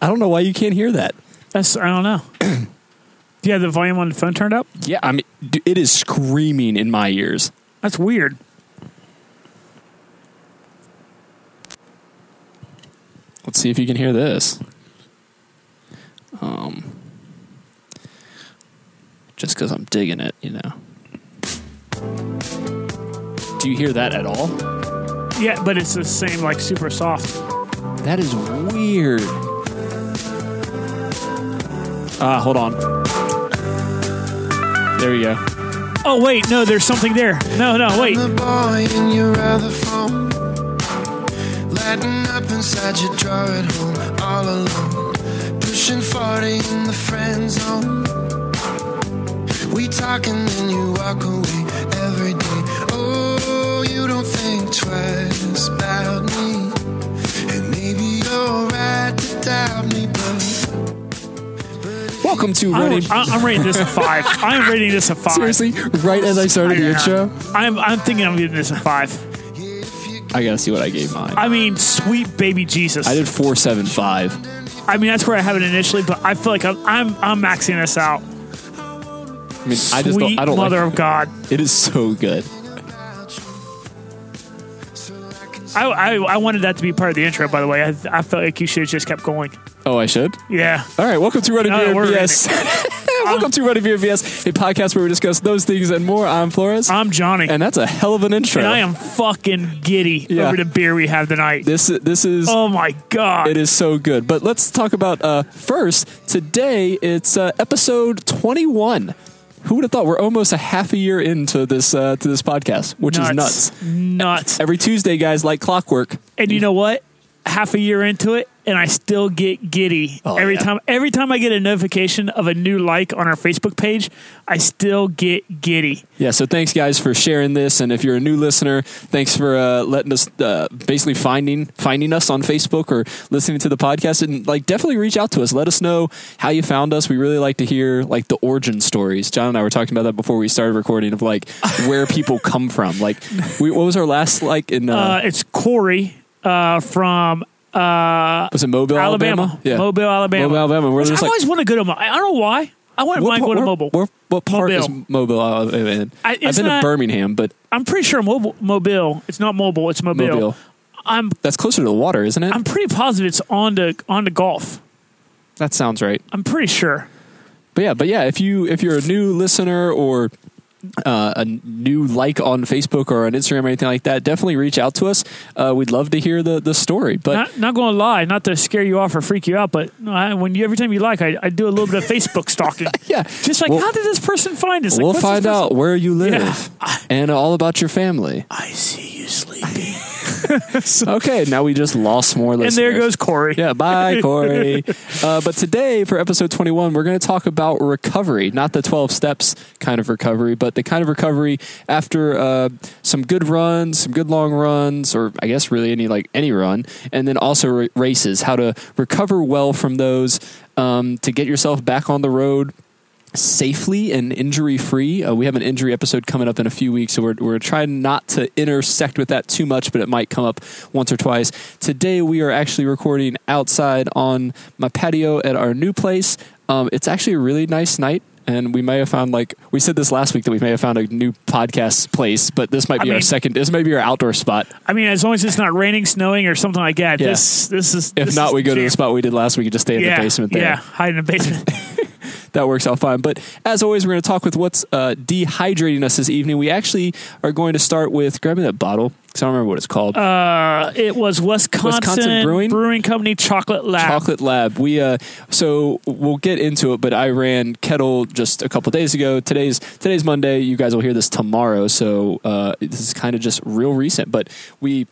I don't know why you can't hear that. That's I don't know. Do you have the volume on the phone turned up? Yeah, I mean, it is screaming in my ears. That's weird. Let's see if you can hear this. Um, just because I'm digging it, you know. Do you hear that at all? Yeah, but it's the same, like super soft. That is weird. Ah, hold on. There you go. Oh wait, no, there's something there. No, no, wait. the boy in your other phone. Up inside your drawer at home, all alone. Pushing 40 in the friend zone. We talk and then you walk away every day. Oh, you don't think twice about me. And maybe you're right to doubt me. Welcome to I'm, I'm rating this a five. I'm rating this a five. Seriously, right as I started the intro, I'm I'm thinking I'm giving this a five. I gotta see what I gave mine. I, I mean, sweet baby Jesus. I did four seven five. I mean, that's where I have it initially, but I feel like I'm I'm, I'm maxing this out. I mean, I just don't. I don't mother like. of God. It is so good. I, I I wanted that to be part of the intro. By the way, I I felt like you should have just kept going. Oh, I should. Yeah. All right, welcome to Ready No, Beer we're BS. welcome to Ready Beer BS, a podcast where we discuss those things and more. I'm Flores, I'm Johnny, and that's a hell of an intro. and I am fucking giddy Yeah. over the beer we have tonight. This this is oh my God. It is so good. But let's talk about uh, first. Today it's uh, episode 21. Who would have thought we're almost a half a year into this uh, to this podcast, which is nuts. Nuts. Every Tuesday, guys, like clockwork. And you know what? Half a year into it, and I still get giddy Oh, every yeah. time. Every time I get a notification of a new like on our Facebook page, I still get giddy. Yeah, so thanks guys for sharing this, and if you're a new listener, thanks for uh, letting us uh, basically finding finding us on Facebook or listening to the podcast, and like definitely reach out to us. Let us know how you found us. We really like to hear like the origin stories. John and I were talking about that before we started recording of like where people come from. Like, we, what was our last like in uh, Uh, it's Corey uh, from was it Mobile, Alabama. Alabama? Yeah, Mobile, Alabama. Mobile, Alabama. Which just I like- always want to go to. Mo- I don't know why. I wouldn't What mind going to Mobile. where- what part is Mobile. Mobile Alabama in? I- I've it's been to Birmingham, but I'm pretty sure Mobile. Mobile. It's not mobile. It's Mobile. Mobile. I'm. That's closer to the water, isn't it? I'm pretty positive it's on to on to Gulf. that sounds right. I'm pretty sure. But yeah, but yeah, if you if you're a new listener or uh, a new like on Facebook or on Instagram or anything like that, definitely reach out to us. Uh, we'd love to hear the the story. But Not, not going to lie, not to scare you off or freak you out, but I, when you every time you like, I, I do a little bit of Facebook stalking. yeah, Just like, We'll- how did this person find us? Like, we'll find out where you live Yeah. and all about your family. I see you sleeping. Okay, now we just lost more and there goes Corey. Yeah, bye, Corey. uh, but today, for episode 21, we're going to talk about recovery. Not the 12 steps kind of recovery, but the kind of recovery after uh, some good runs, some good long runs, or I guess really any like any run, and then also ra- races, how to recover well from those um, to get yourself back on the road safely and injury free. Uh, we have an injury episode coming up in a few weeks, so we're, we're trying not to intersect with that too much, but it might come up once or twice. Today, we are actually recording outside on my patio at our new place. Um, it's actually a really nice night. And we may have found like we said this last week that we may have found a new podcast place, but this might I be our mean- second. This may be our outdoor spot. I mean, as long as it's not raining, snowing, or something like that. Yeah. This this is. If this not, is we go to the spot we did last week and just stay in yeah, the basement there. Yeah, hide in the basement. that works out fine. But as always, we're going to talk with what's uh, dehydrating us this evening. We actually are going to start with grabbing that bottle because I don't remember what it's called. Uh, it was Wisconsin, Wisconsin Brewing? Company Chocolate Lab. Chocolate Lab. We uh, so we'll get into it, but I ran kettle just a couple days ago. Today's today's Monday. You guys will hear this tomorrow, so uh, this is kind of just real recent. But we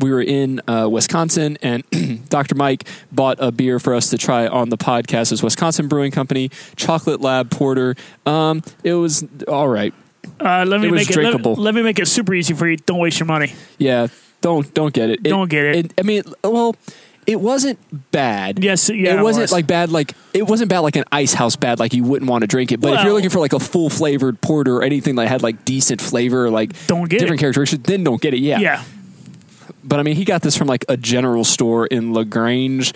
we were in uh, Wisconsin, and Dr. Mike bought a beer for us to try on the podcast. It's Wisconsin Brewing Company Chocolate Lab Porter. Um, it was all right. Uh, let me It was make it. Let, drinkable. let me make it super easy for you. Don't waste your money. Yeah, don't don't get it. Don't get it. I mean, well, it wasn't bad. Yes, yeah, it it wasn't was. like bad. Like it wasn't bad like an ice house bad. Like you wouldn't want to drink it. But if you're looking for like a full flavored porter or anything that had like decent flavor, like Don't get different it. characteristics, then don't get it. Yeah. Yeah. But I mean, he got this from like a general store in Lagrange.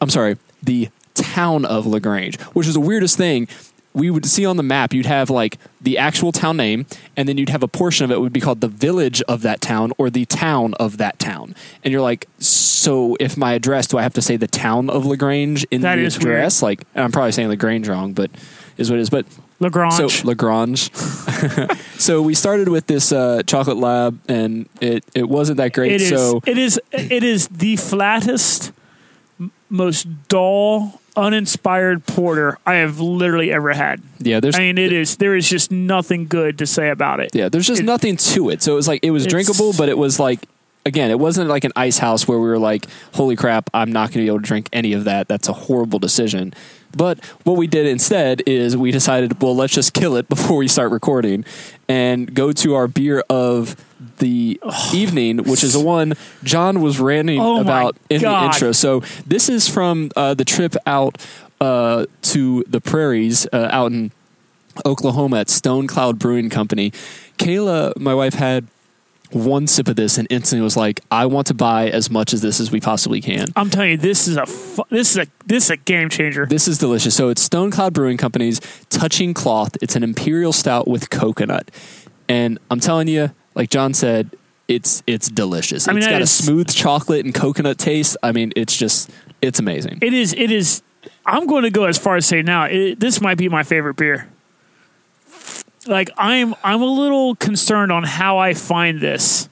I'm sorry, the town of Lagrange, which is the weirdest thing. We would see on the map, you'd have like the actual town name, and then you'd have a portion of it would be called the village of that town or the town of that town. And you're like, so if my address, do I have to say the town of Lagrange in That the is weird. address? Like, and I'm probably saying Lagrange wrong, but is what it is. But Lagrange. so Lagrange. so we started with this uh, chocolate lab, and it it wasn't that great. It is. so it is. It is the flattest, most dull, uninspired porter I have literally ever had. yeah, there's I mean, it is. There is just nothing good to say about it. Yeah, there's just It- nothing to it. So it was like it was drinkable, but it was like again, it wasn't like an ice house where we were like, "Holy crap, I'm not going to be able to drink any of that." That's a horrible decision. But what we did instead is we decided, well, let's just kill it before we start recording and go to our beer of the evening, which is the one John was ranting Oh about in God. the intro. So this is from uh, the trip out uh, to the prairies uh, out in Oklahoma at Stone Cloud Brewing Company. Kayla, my wife, had one sip of this and instantly was like, "I want to buy as much as this as we possibly can." I'm telling you, this is a fu- this is a this is a game changer. This is delicious. So it's Stone Cloud Brewing Company's Touching Cloth. It's an imperial stout with coconut, and I'm telling you, like John said, it's it's delicious. I mean, it's got is- a smooth chocolate and coconut taste. I mean, it's just it's amazing. It is. It is. I'm going to go as far as say now. It, this might be my favorite beer. Like I'm, I'm a little concerned on how I find this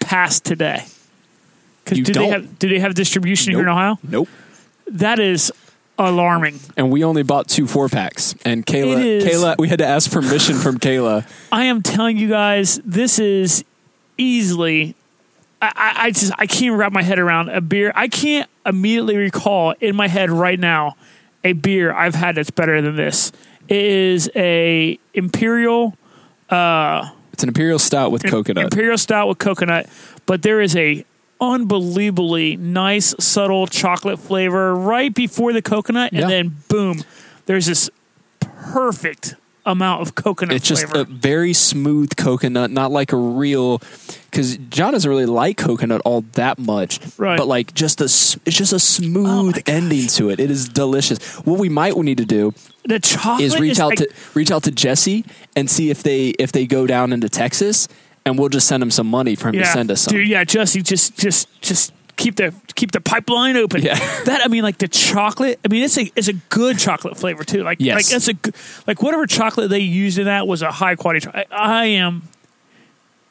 past today. Because do they don't. have do they have distribution here in Ohio? Nope. That is alarming. And we only bought two four packs. And Kayla, Kayla, we had to ask permission from Kayla. I am telling you guys, this is easily. I, I just I can't wrap my head around a beer. I can't immediately recall in my head right now a beer I've had that's better than this. It is a imperial Uh, It's an imperial stout with coconut. imperial stout with coconut, but there is a unbelievably nice subtle chocolate flavor right before the coconut, and Yeah. then boom, there's this perfect amount of coconut it's just flavor. a very smooth coconut, not like a real. Because John doesn't really like coconut all that much, Right. But like just a, it's just a oh smooth my ending to it. It is delicious. What we might need to do the chocolate is reach is out like- to reach out to Jesse and see if they if they go down into Texas, and we'll just send him some money for him to send us some. Dude, yeah, Jesse, just just just keep the keep the pipeline open. Yeah. That I mean, like the chocolate. I mean, it's a it's a good chocolate flavor too. Like Yes. like it's a like whatever chocolate they used in that was a high quality. cho- I, I am.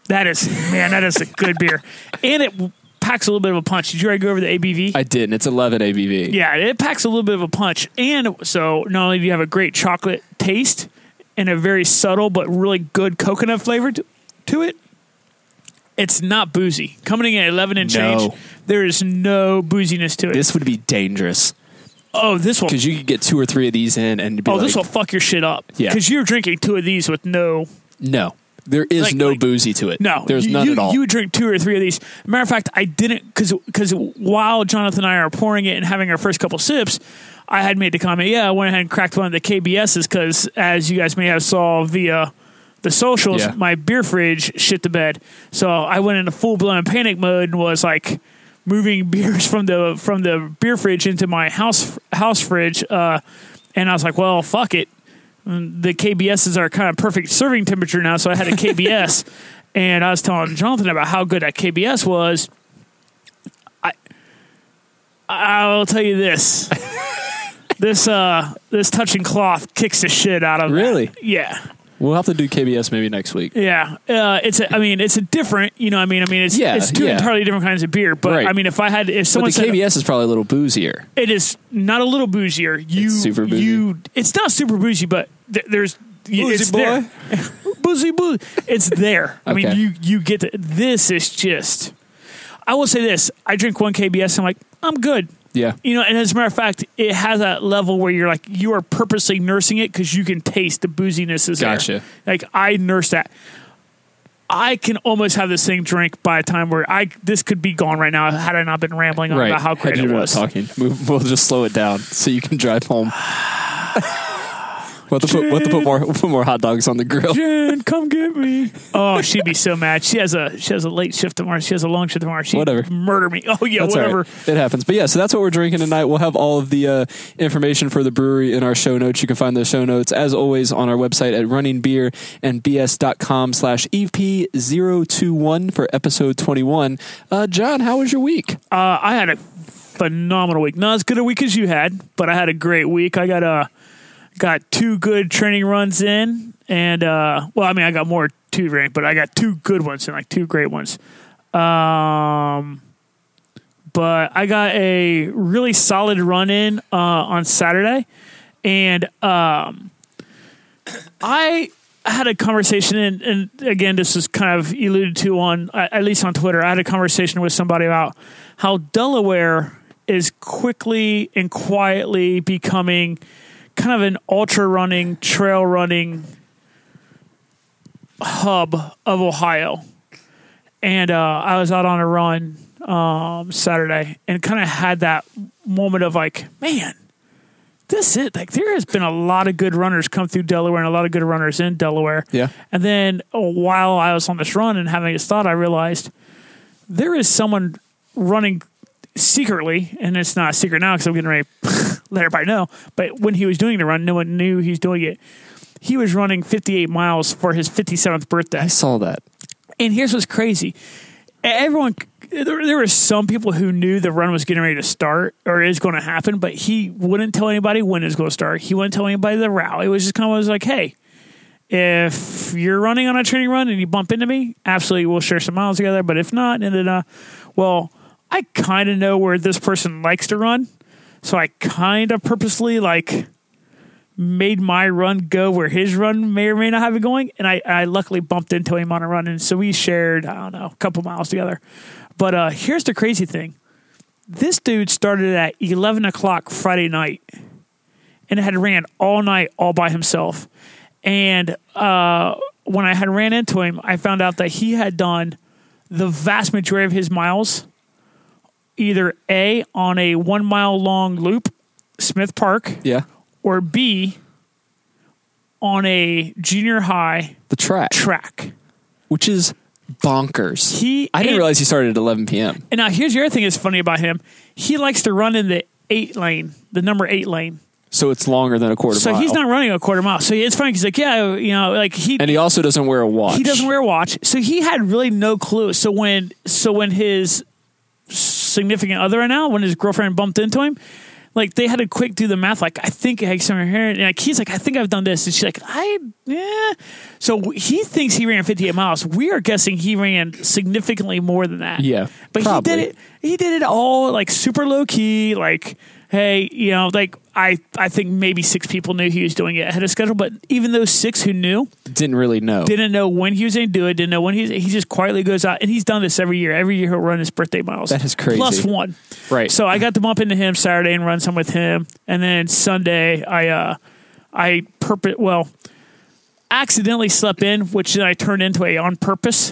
That is man, that is a good beer, and it packs a little bit of a punch. Did you already go over the ABV? I didn't. It's 11 ABV. Yeah, it packs a little bit of a punch. And so not only do you have a great chocolate taste and a very subtle but really good coconut flavor to, to it, it's not boozy. Coming in at 11 and change, No. There is no booziness to it. This would be dangerous oh, this will because you could get two or three of these in and be Oh, like, this will fuck your shit up. Yeah. Because you're drinking two of these with no no, there is Like- no like- boozy to it. No, there's you, none you, at all. You drink two or three of these. Matter of fact, I didn't because because while Jonathan and I are pouring it and having our first couple sips, I had made the comment. Yeah, I went ahead and cracked one of the KBSs because, as you guys may have saw via the socials, Yeah. my beer fridge shit the bed. So I went into full blown panic mode and was like moving beers from the from the beer fridge into my house house fridge. Uh, and I was like, well, fuck it the KBSs are kind of perfect serving temperature now, so I had a KBS, and I was telling Jonathan about how good that KBS was. I I'll tell you this. this uh this touching cloth kicks the shit out of that. Really? Yeah. We'll have to do KBS maybe next week. Yeah, uh, it's. A, I mean, it's a different. You know, I mean, I mean, it's Yeah, it's two yeah. entirely different kinds of beer. But Right. I mean, if I had, if But someone the said KBS is probably a little boozier. it is not a little boozier. You It's super boozy. You it's not super boozy, but th- there's Boozy it's boy? there. boozy boo. It's there. I mean, you you get to, this is just. I will say this: I drink one KBS. And I'm like, I'm good. Yeah, You know, and as a matter of fact, it has that level where you're like you are purposely nursing it because you can taste the booziness is there. Gotcha. Like I nurse that. I can almost have this thing drink by a time where I this could be gone right now had I not been rambling on right. about how great it was. talking, we'll just slow it down so you can drive home. We'll have to put, we'll have to put more we'll put more hot dogs on the grill. Jen, come get me. Oh, she'd be so mad. She has a she has a late shift tomorrow. She has a long shift tomorrow. She Whatever. murder me. Oh yeah, That's whatever. right. It happens. But yeah, so that's what we're drinking tonight. We'll have all of the uh, information for the brewery in our show notes. You can find the show notes, as always, on our website at runningbeerandbs.com slash EP021 for episode 21. Uh, John, how was your week? Uh, I had a phenomenal week. Not as good a week as you had, but I had a great week. I got uh, got two good training runs in, and uh, well, I mean, I got more two rank, but I got two good ones and like two great ones. Um, but I got a really solid run in uh, on Saturday, and um, I had a conversation, and, and again, this is kind of alluded to on at least on Twitter. I had a conversation with somebody about how Delaware is quickly and quietly becoming kind of an ultra running, trail running hub of Ohio. And uh, I was out on a run um, Saturday and kind of had that moment of like, man, this is like there has been a lot of good runners come through Delaware and a lot of good runners in Delaware. Yeah. And then while I was on this run and having this thought, I realized there is someone running secretly, and it's not a secret now because I'm getting ready let everybody know. But when he was doing the run, no one knew he was doing it. He was running 58 miles for his 57th birthday. I saw that. And here's what's crazy. Everyone, there, there were some people who knew the run was getting ready to start or is going to happen, but he wouldn't tell anybody when it was going to start. He wouldn't tell anybody the route. It was just kind of was like, hey, if you're running on a training run and you bump into me, absolutely we'll share some miles together. But if not, and then, uh, well, I kind of know where this person likes to run. So I kind of purposely like made my run go where his run may or may not have it going. And I, I luckily bumped into him on a run. And so we shared, I don't know, a couple miles together. But uh, here's the crazy thing this dude started at 11 o'clock Friday night and had ran all night all by himself. And uh, when I had ran into him, I found out that he had done the vast majority of his miles either A, on a one mile long loop, Smith Park, Yeah. or B, on a junior high The track, track. which is bonkers. He I didn't and- realize he started at 11 p.m. And now here's the other thing that's funny about him. He likes to run in the eight lane, the number eight lane. So it's longer than a quarter So mile. he's not running a quarter mile. So it's funny. He's like, yeah, you know, like he and he also doesn't wear a watch. he doesn't wear a watch. So he had really no clue. So when so when his significant other right now, when his girlfriend bumped into him, like they had to quick do the math. Like I think I some hair, and like he's like, I think I've done this, and she's like, I yeah. So he thinks he ran 58 miles. We are guessing he ran significantly more than that. Yeah, but probably. he did it. He did it all like super low key. Like, hey, you know, like I I think maybe six people knew he was doing it ahead of schedule, but even those six who knew Didn't really know. didn't know when he was going to do it, didn't know when he's he just quietly goes out and he's done this every year. Every year he'll run his birthday miles. That is crazy. Plus one. right. So I got to bump into him Saturday and run some with him, and then Sunday I uh I purpose well accidentally slept in, which then I turned into a on purpose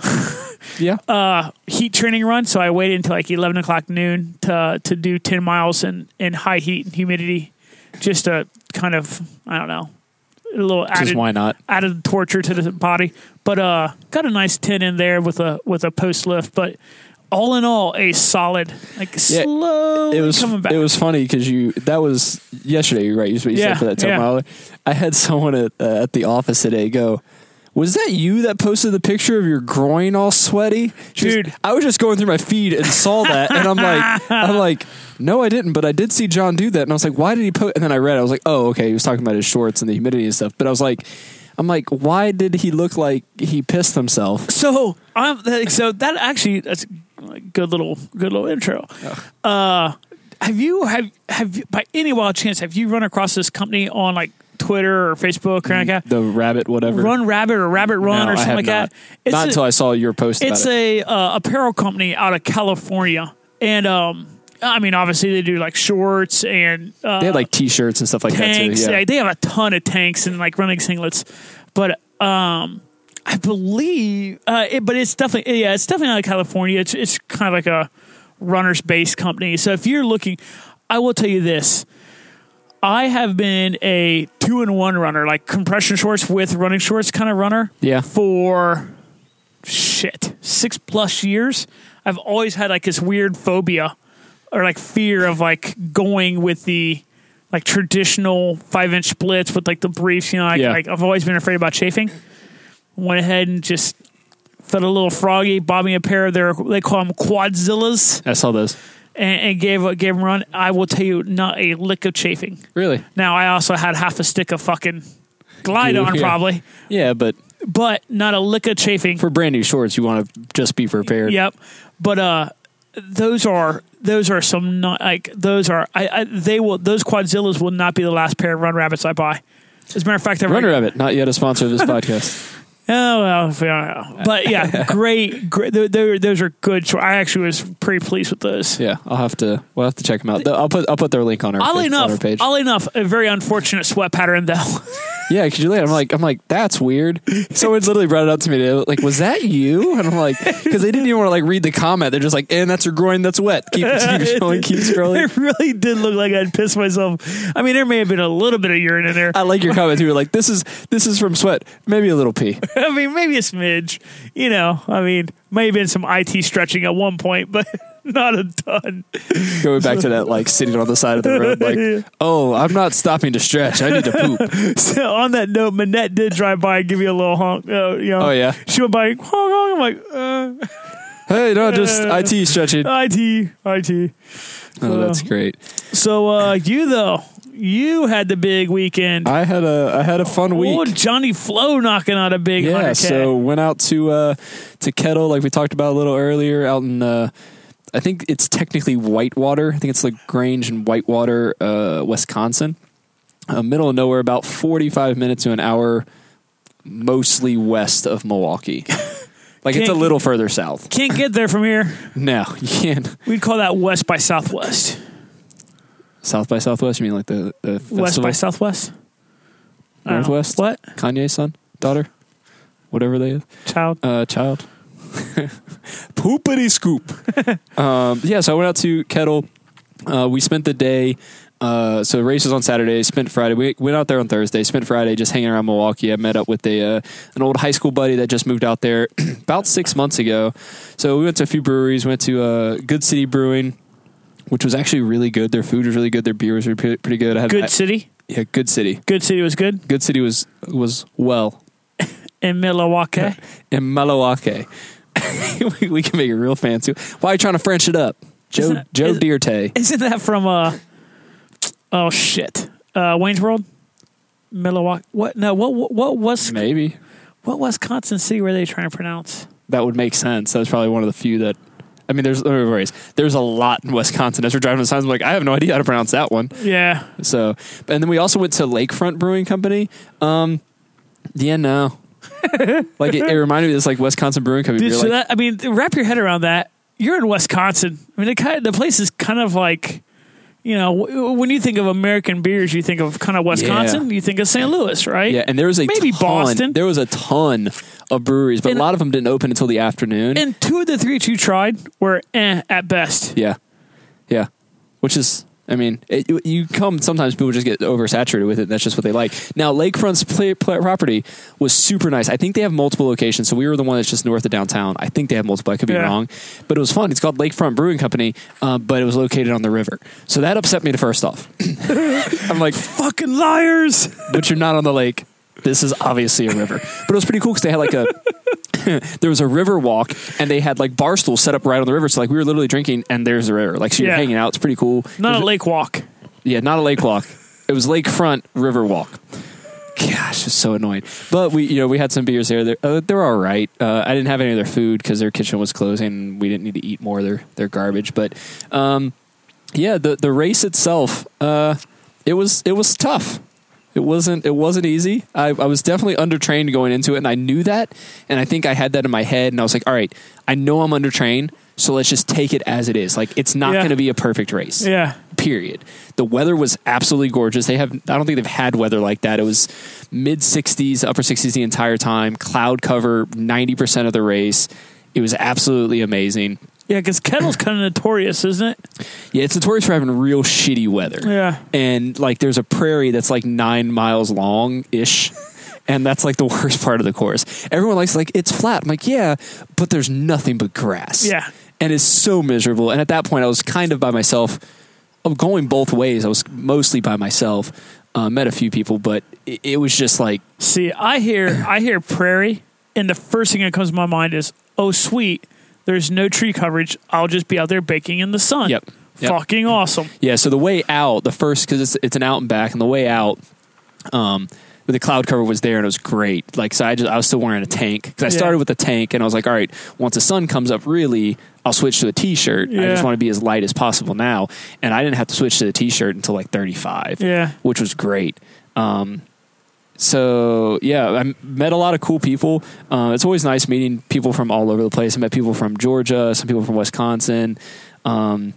yeah. uh, heat training run. So I waited until like eleven o'clock noon to to do ten miles in in high heat and humidity, just a kind of I don't know a little added why not? added torture to the body. But uh, got a nice ten in there with a with a post lift. But all in all, a solid like Yeah, slow it was coming back. it was funny because you that was yesterday right what you Yeah, said for that 10 yeah. miler i had someone at, uh, at the office today go was that you that posted the picture of your groin all sweaty She was- Dude. i was just going through my feed and saw that and i'm like i'm like no i didn't but i did see john do that and i was like why did he post and then i read it, i was like oh okay he was talking about his shorts and the humidity and stuff but i was like i'm like why did he look like he pissed himself so I'm so that actually that's a good little good little intro. Uh, have you have have you, by any wild chance have you run across this company on like Twitter or Facebook or anything like that? the rabbit whatever Run Rabbit or Rabbit Run No, or something have like not. that. It's not a- until i saw your post about it's it a uh, apparel company out of California, and um, I mean obviously they do like shorts and uh, they had like t-shirts and stuff like tanks. that too yeah. Yeah, they have a ton of tanks and like running singlets, but um, I believe, uh, it, but it's definitely yeah, it's definitely out of California. It's it's kind of like a runners based company. So if you're looking, I will tell you this. I have been a two in one runner, like compression shorts with running shorts kind of runner. Yeah. For shit, six plus years. I've always had like this weird phobia or like fear of like going with the like traditional five inch splits with like the briefs. You know, like, Yeah. like I've always been afraid about chafing. Went ahead and just felt a little froggy, bought me a pair of their they call them quadzillas, I saw those. And, and gave gave them a run. I will tell you, not a lick of chafing. Really? Now I also had half a stick of fucking glide on yeah. probably, Yeah, but but not a lick of chafing. for brand new shorts, you want to just be prepared. Yep. But uh those are those are some not like those are I, I they will those quadzillas will not be the last pair of run rabbits I buy. As a matter of fact, I've Runner Rabbit, not yet a sponsor of this podcast. Oh well, but yeah, great, great. They're, those are good. cho- I actually was pretty pleased with those. Yeah, I'll have to. We'll have to check them out. I'll put. I'll put their link on our, Oddly on our enough, page. oddly enough, a very unfortunate sweat pattern though. Yeah, because you later, I'm like, I'm like, that's weird. Someone literally brought it up to me. Were like, was that you? And I'm like, because they didn't even want to like read the comment. They're just like, and that's your groin. That's wet. Keep, keep scrolling. Keep scrolling. it really did look like I'd pissed myself. I mean, there may have been a little bit of urine in there. I like your comment too. Like, this is this is from sweat. Maybe a little pee. I mean, maybe a smidge. You know, I mean, may have been some IT stretching at one point, but not a ton. Going back to that, like sitting on the side of the road, like, oh, I'm not stopping to stretch. I need to poop. So on that note, Manette did drive by and give you a little honk. Uh, you know, Oh yeah. She went by, honk, honk. I'm like, uh, Hey, no, just IT stretching. IT, IT. Oh, that's great. So uh, you though, you had the big weekend. I had a I had a fun week. Oh, Johnny Flo knocking out a big Yeah, 100K. so went out to uh to Kettle like we talked about a little earlier out in uh I think it's technically Whitewater. I think it's like Grange and Whitewater, uh, Wisconsin. Uh, middle of nowhere, about 45 minutes to an hour, mostly west of Milwaukee. like it's a little further south. Can't get there from here. No, you can't. We'd call that West by Southwest. South by Southwest? You mean like the, the West by? Southwest. I don't know. Northwest? What Kanye's son? Daughter? Whatever they is. child? uh, child. Poopity scoop. um, yeah, so I went out to Kettle. Uh, we spent the day. Uh, so race was on Saturday. Spent Friday. We went out there on Thursday. Spent Friday just hanging around Milwaukee. I met up with a uh, an old high school buddy that just moved out there about six months ago. So we went to a few breweries. Went to uh, Good City Brewing, which was actually really good. Their food was really good. Their beer was pretty, pretty good. I had Good I- City. yeah, Good City. Good City was good Good City was was well in Milwaukee. in Milwaukee. we, we can make it real fancy. Why are you trying to French it up? Joe Isn't Joe is- Dierte. Isn't that from uh? Oh shit! Uh, Wayne's World. Milwaukee. What? No. What? What, what was? Maybe What Wisconsin city were they trying to pronounce? that would make sense. That was probably one of the few that. I mean, there's no worries. There's a lot in Wisconsin. As we're driving the signs, I'm like, I have no idea how to pronounce that one. Yeah. So, and then we also went to Lakefront Brewing Company. Um, yeah, no, like it, it reminded me of this like Wisconsin Brewing Company. Dude, so like, that I mean, wrap your head around that. You're in Wisconsin. I mean, the kind the place is kind of like, you know, when you think of American beers, you think of kind of Wisconsin. You think of St. Louis, right? yeah, and there was a maybe ton, Boston. There was a ton of breweries, but And- a lot of them didn't open until the afternoon. And two of the three that you tried were eh at best. Yeah, yeah. Which is, I mean, it, you come sometimes people just get oversaturated with it. And that's just what they like. Now, Lakefront's play, play, property was super nice. I think they have multiple locations. So we were the one that's just north of downtown. I think they have multiple. I could be Yeah. wrong, but it was fun. It's called Lakefront Brewing Company, uh, but it was located on the river. So that upset me to first off. I'm like, Fucking liars! but you're not on the lake. This is obviously a river. But it was pretty cool because they had like a there was a river walk and they had like bar stools set up right on the river. So like we were literally drinking and there's the river. Like so you're Yeah. hanging out. It's pretty cool. Not a lake walk. Yeah, not a lake walk. It was lakefront river walk. Gosh, it's so annoying. But we, you know, we had some beers there. They're, uh, they're all right. Uh, I didn't have any of their food because their kitchen was closing. and We didn't need to eat more of their their garbage. But um, yeah, the the race itself, uh, it was it was tough. It wasn't it wasn't easy. I, I was definitely undertrained going into it, and I knew that. And I think I had that in my head, and I was like, all right, I know I'm undertrained, so let's just take it as it is. Like it's not Yeah. going to be a perfect race Yeah. period. The weather was absolutely gorgeous. They have I don't think they've had weather like that. It was mid 60s, upper 60s the entire time. Cloud cover 90% of the race. It was absolutely amazing. Yeah, because Kettle's kind of notorious, isn't it? Yeah, it's notorious for having real shitty weather. Yeah. and like there's a prairie that's like nine miles long ish. And that's like the worst part of the course. Everyone likes like it's flat. I'm like, yeah, but there's nothing but grass. Yeah. and it's so miserable. And at that point, I was kind of by myself. I'm going both ways. I was mostly by myself. Uh, met a few people, but it, it was just like See, I hear I hear prairie, and the first thing that comes to my mind is, oh sweet, there's no tree coverage. I'll just be out there baking in the sun. Yep. Yep. Fucking awesome. Yeah, so the way out, the first because it's it's an out and back, and the way out, um, the cloud cover was there and it was great. Like so, I just I was still wearing a tank because I Yeah. started with a tank and I was like, all right, once the sun comes up, really, I'll switch to a t-shirt. I just want to be as light as possible now, and I didn't have to switch to the t-shirt until like thirty five. Yeah. which was great. Um, so yeah, I met a lot of cool people. Uh, it's always nice meeting people from all over the place. I met people from Georgia, some people from Wisconsin. Um,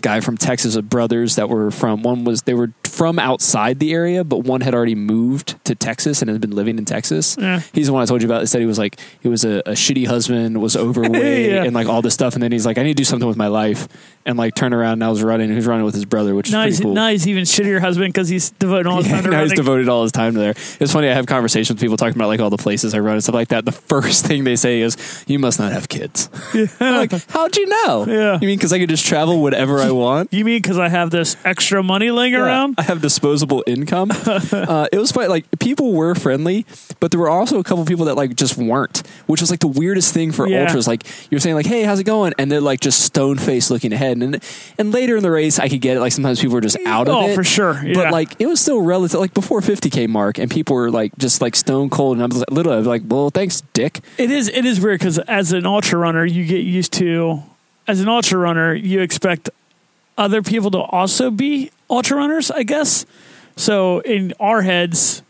guy from Texas, of brothers that were from one was they were from outside the area, but one had already moved to Texas and had been living in Texas. Yeah. He's the one I told you about. That said he was like he was a, a shitty husband, was overweight, Yeah. and like all this stuff. And then he's like, I need to do something with my life, and like turn around. And I was running. He was running with his brother, which is Now pretty he's, cool. now he's even shittier husband because he's devoting all his Yeah, time to now he's devoted all his time to there. It's funny. I have conversations with people talking about like all the places I run and stuff like that. The first thing they say is, "You must not have kids." Like, how'd you know? Yeah. You mean because I could just travel whatever I want? you mean because I have this extra money laying around? I have disposable income. uh, it was funny. Like people were friendly, but there were also a couple people that like just weren't, which was like the weirdest thing for Yeah. ultras. Like you're saying like, "Hey, how's it going?" and they're like just stone faced looking ahead. And and later in the race, I could get it. Like sometimes people were just out of Oh, it for sure. Yeah. But like it was still relative. Like before 50k mark, and people were like just like stone cold. And I was like, literally like, "Well, thanks, Dick." It is it is weird because as an ultra runner, you get used to as an ultra runner, you expect other people to also be ultra runners, I guess. So in our heads,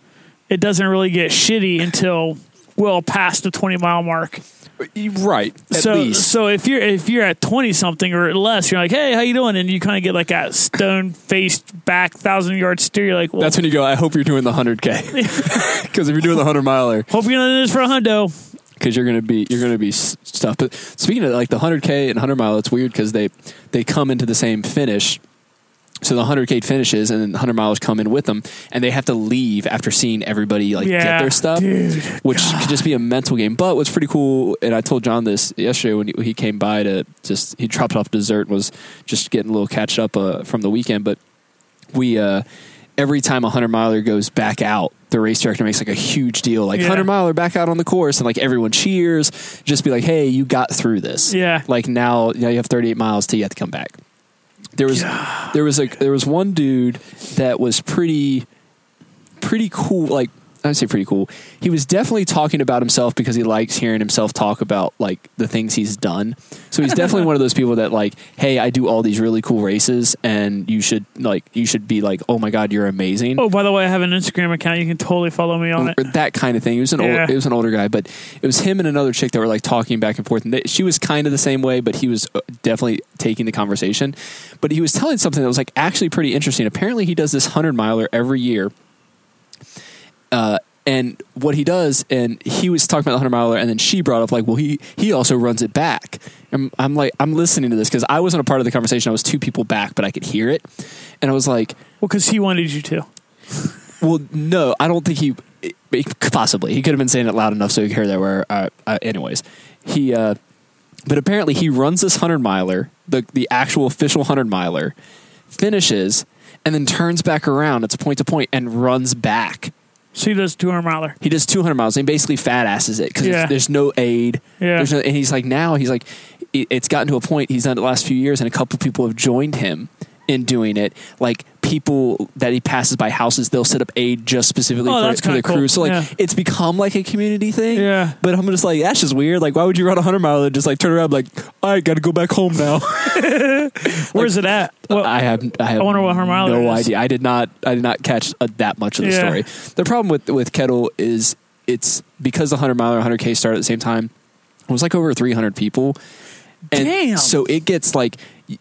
it doesn't really get shitty until well past the twenty mile mark. Right. At so least. so if you're if you're at twenty something or less, you're like, hey, how you doing? And you kind of get like that stone faced back thousand yard steer. You're like, well, That's when you go. I hope you're doing the 100k because if you're doing the 100 miler, hope you're not in this for a hundo. Because you're gonna be you're gonna be stuff. But speaking of like the 100k and 100 mile, it's weird because they they come into the same finish. So the 100k finishes, and then 100 miles come in with them, and they have to leave after seeing everybody like Yeah, get their stuff, dude. which could just be a mental game. But what's pretty cool, and I told John this yesterday when he, he came by to just he dropped off dessert and was just getting a little catch up uh, from the weekend. But we uh, every time a 100 miler goes back out, the race director makes like a huge deal, like Yeah. 100 miler back out on the course, and like everyone cheers. Just be like, hey, you got through this. Yeah. Like now, now you have 38 miles till you have to come back. There was there was a there was one dude that was pretty pretty cool. Like I would say pretty cool. He was definitely talking about himself because he likes hearing himself talk about like the things he's done. So he's definitely one of those people that like, hey, I do all these really cool races, and you should like you should be like, oh my god, you're amazing. Oh, by the way, I have an Instagram account. You can totally follow me on it. That kind of thing. He was an Yeah. old, it was an older guy, but it was him and another chick that were like talking back and forth. And they, she was kind of the same way, but he was uh, definitely taking the conversation. But he was telling something that was like actually pretty interesting. Apparently, he does this hundred miler every year. Uh, and what he does, and he was talking about the hundred miler, and then she brought up like, well, he he also runs it back. And I'm like, I'm listening to this because I wasn't a part of the conversation. I was two people back, but I could hear it, and I was like, Well, because he wanted you to. well, no, I don't think he possibly he could have been saying it loud enough so you could hear that. Where, uh, uh, anyways, he, uh, but apparently he runs this hundred miler, the the actual official hundred miler, finishes, and then turns back around. It's point to point and runs back. So he does 200 miler. He does 200 miles and he basically fat asses it because Yeah. there's no aid. Yeah. There's no, and he's like, now he's like, it- it's gotten to a point he's done it the last few years and a couple people have joined him in doing it. Like people that he passes by houses, they'll set up aid just specifically Oh, for, for the cool. crew. So like, Yeah. it's become like a community thing. Yeah. But I'm just like, that's just weird. Like, why would you run a 100 mile and just like turn around like, right, got to go back home now? Where's it at? Well, I have I have I wonder what her mileage no idea. I did not I did not catch uh, that much of the Yeah. story. The problem with with Kettle is it's because the 100 mile or 100k start at the same time. It was like over 300 people. And Damn. So it gets like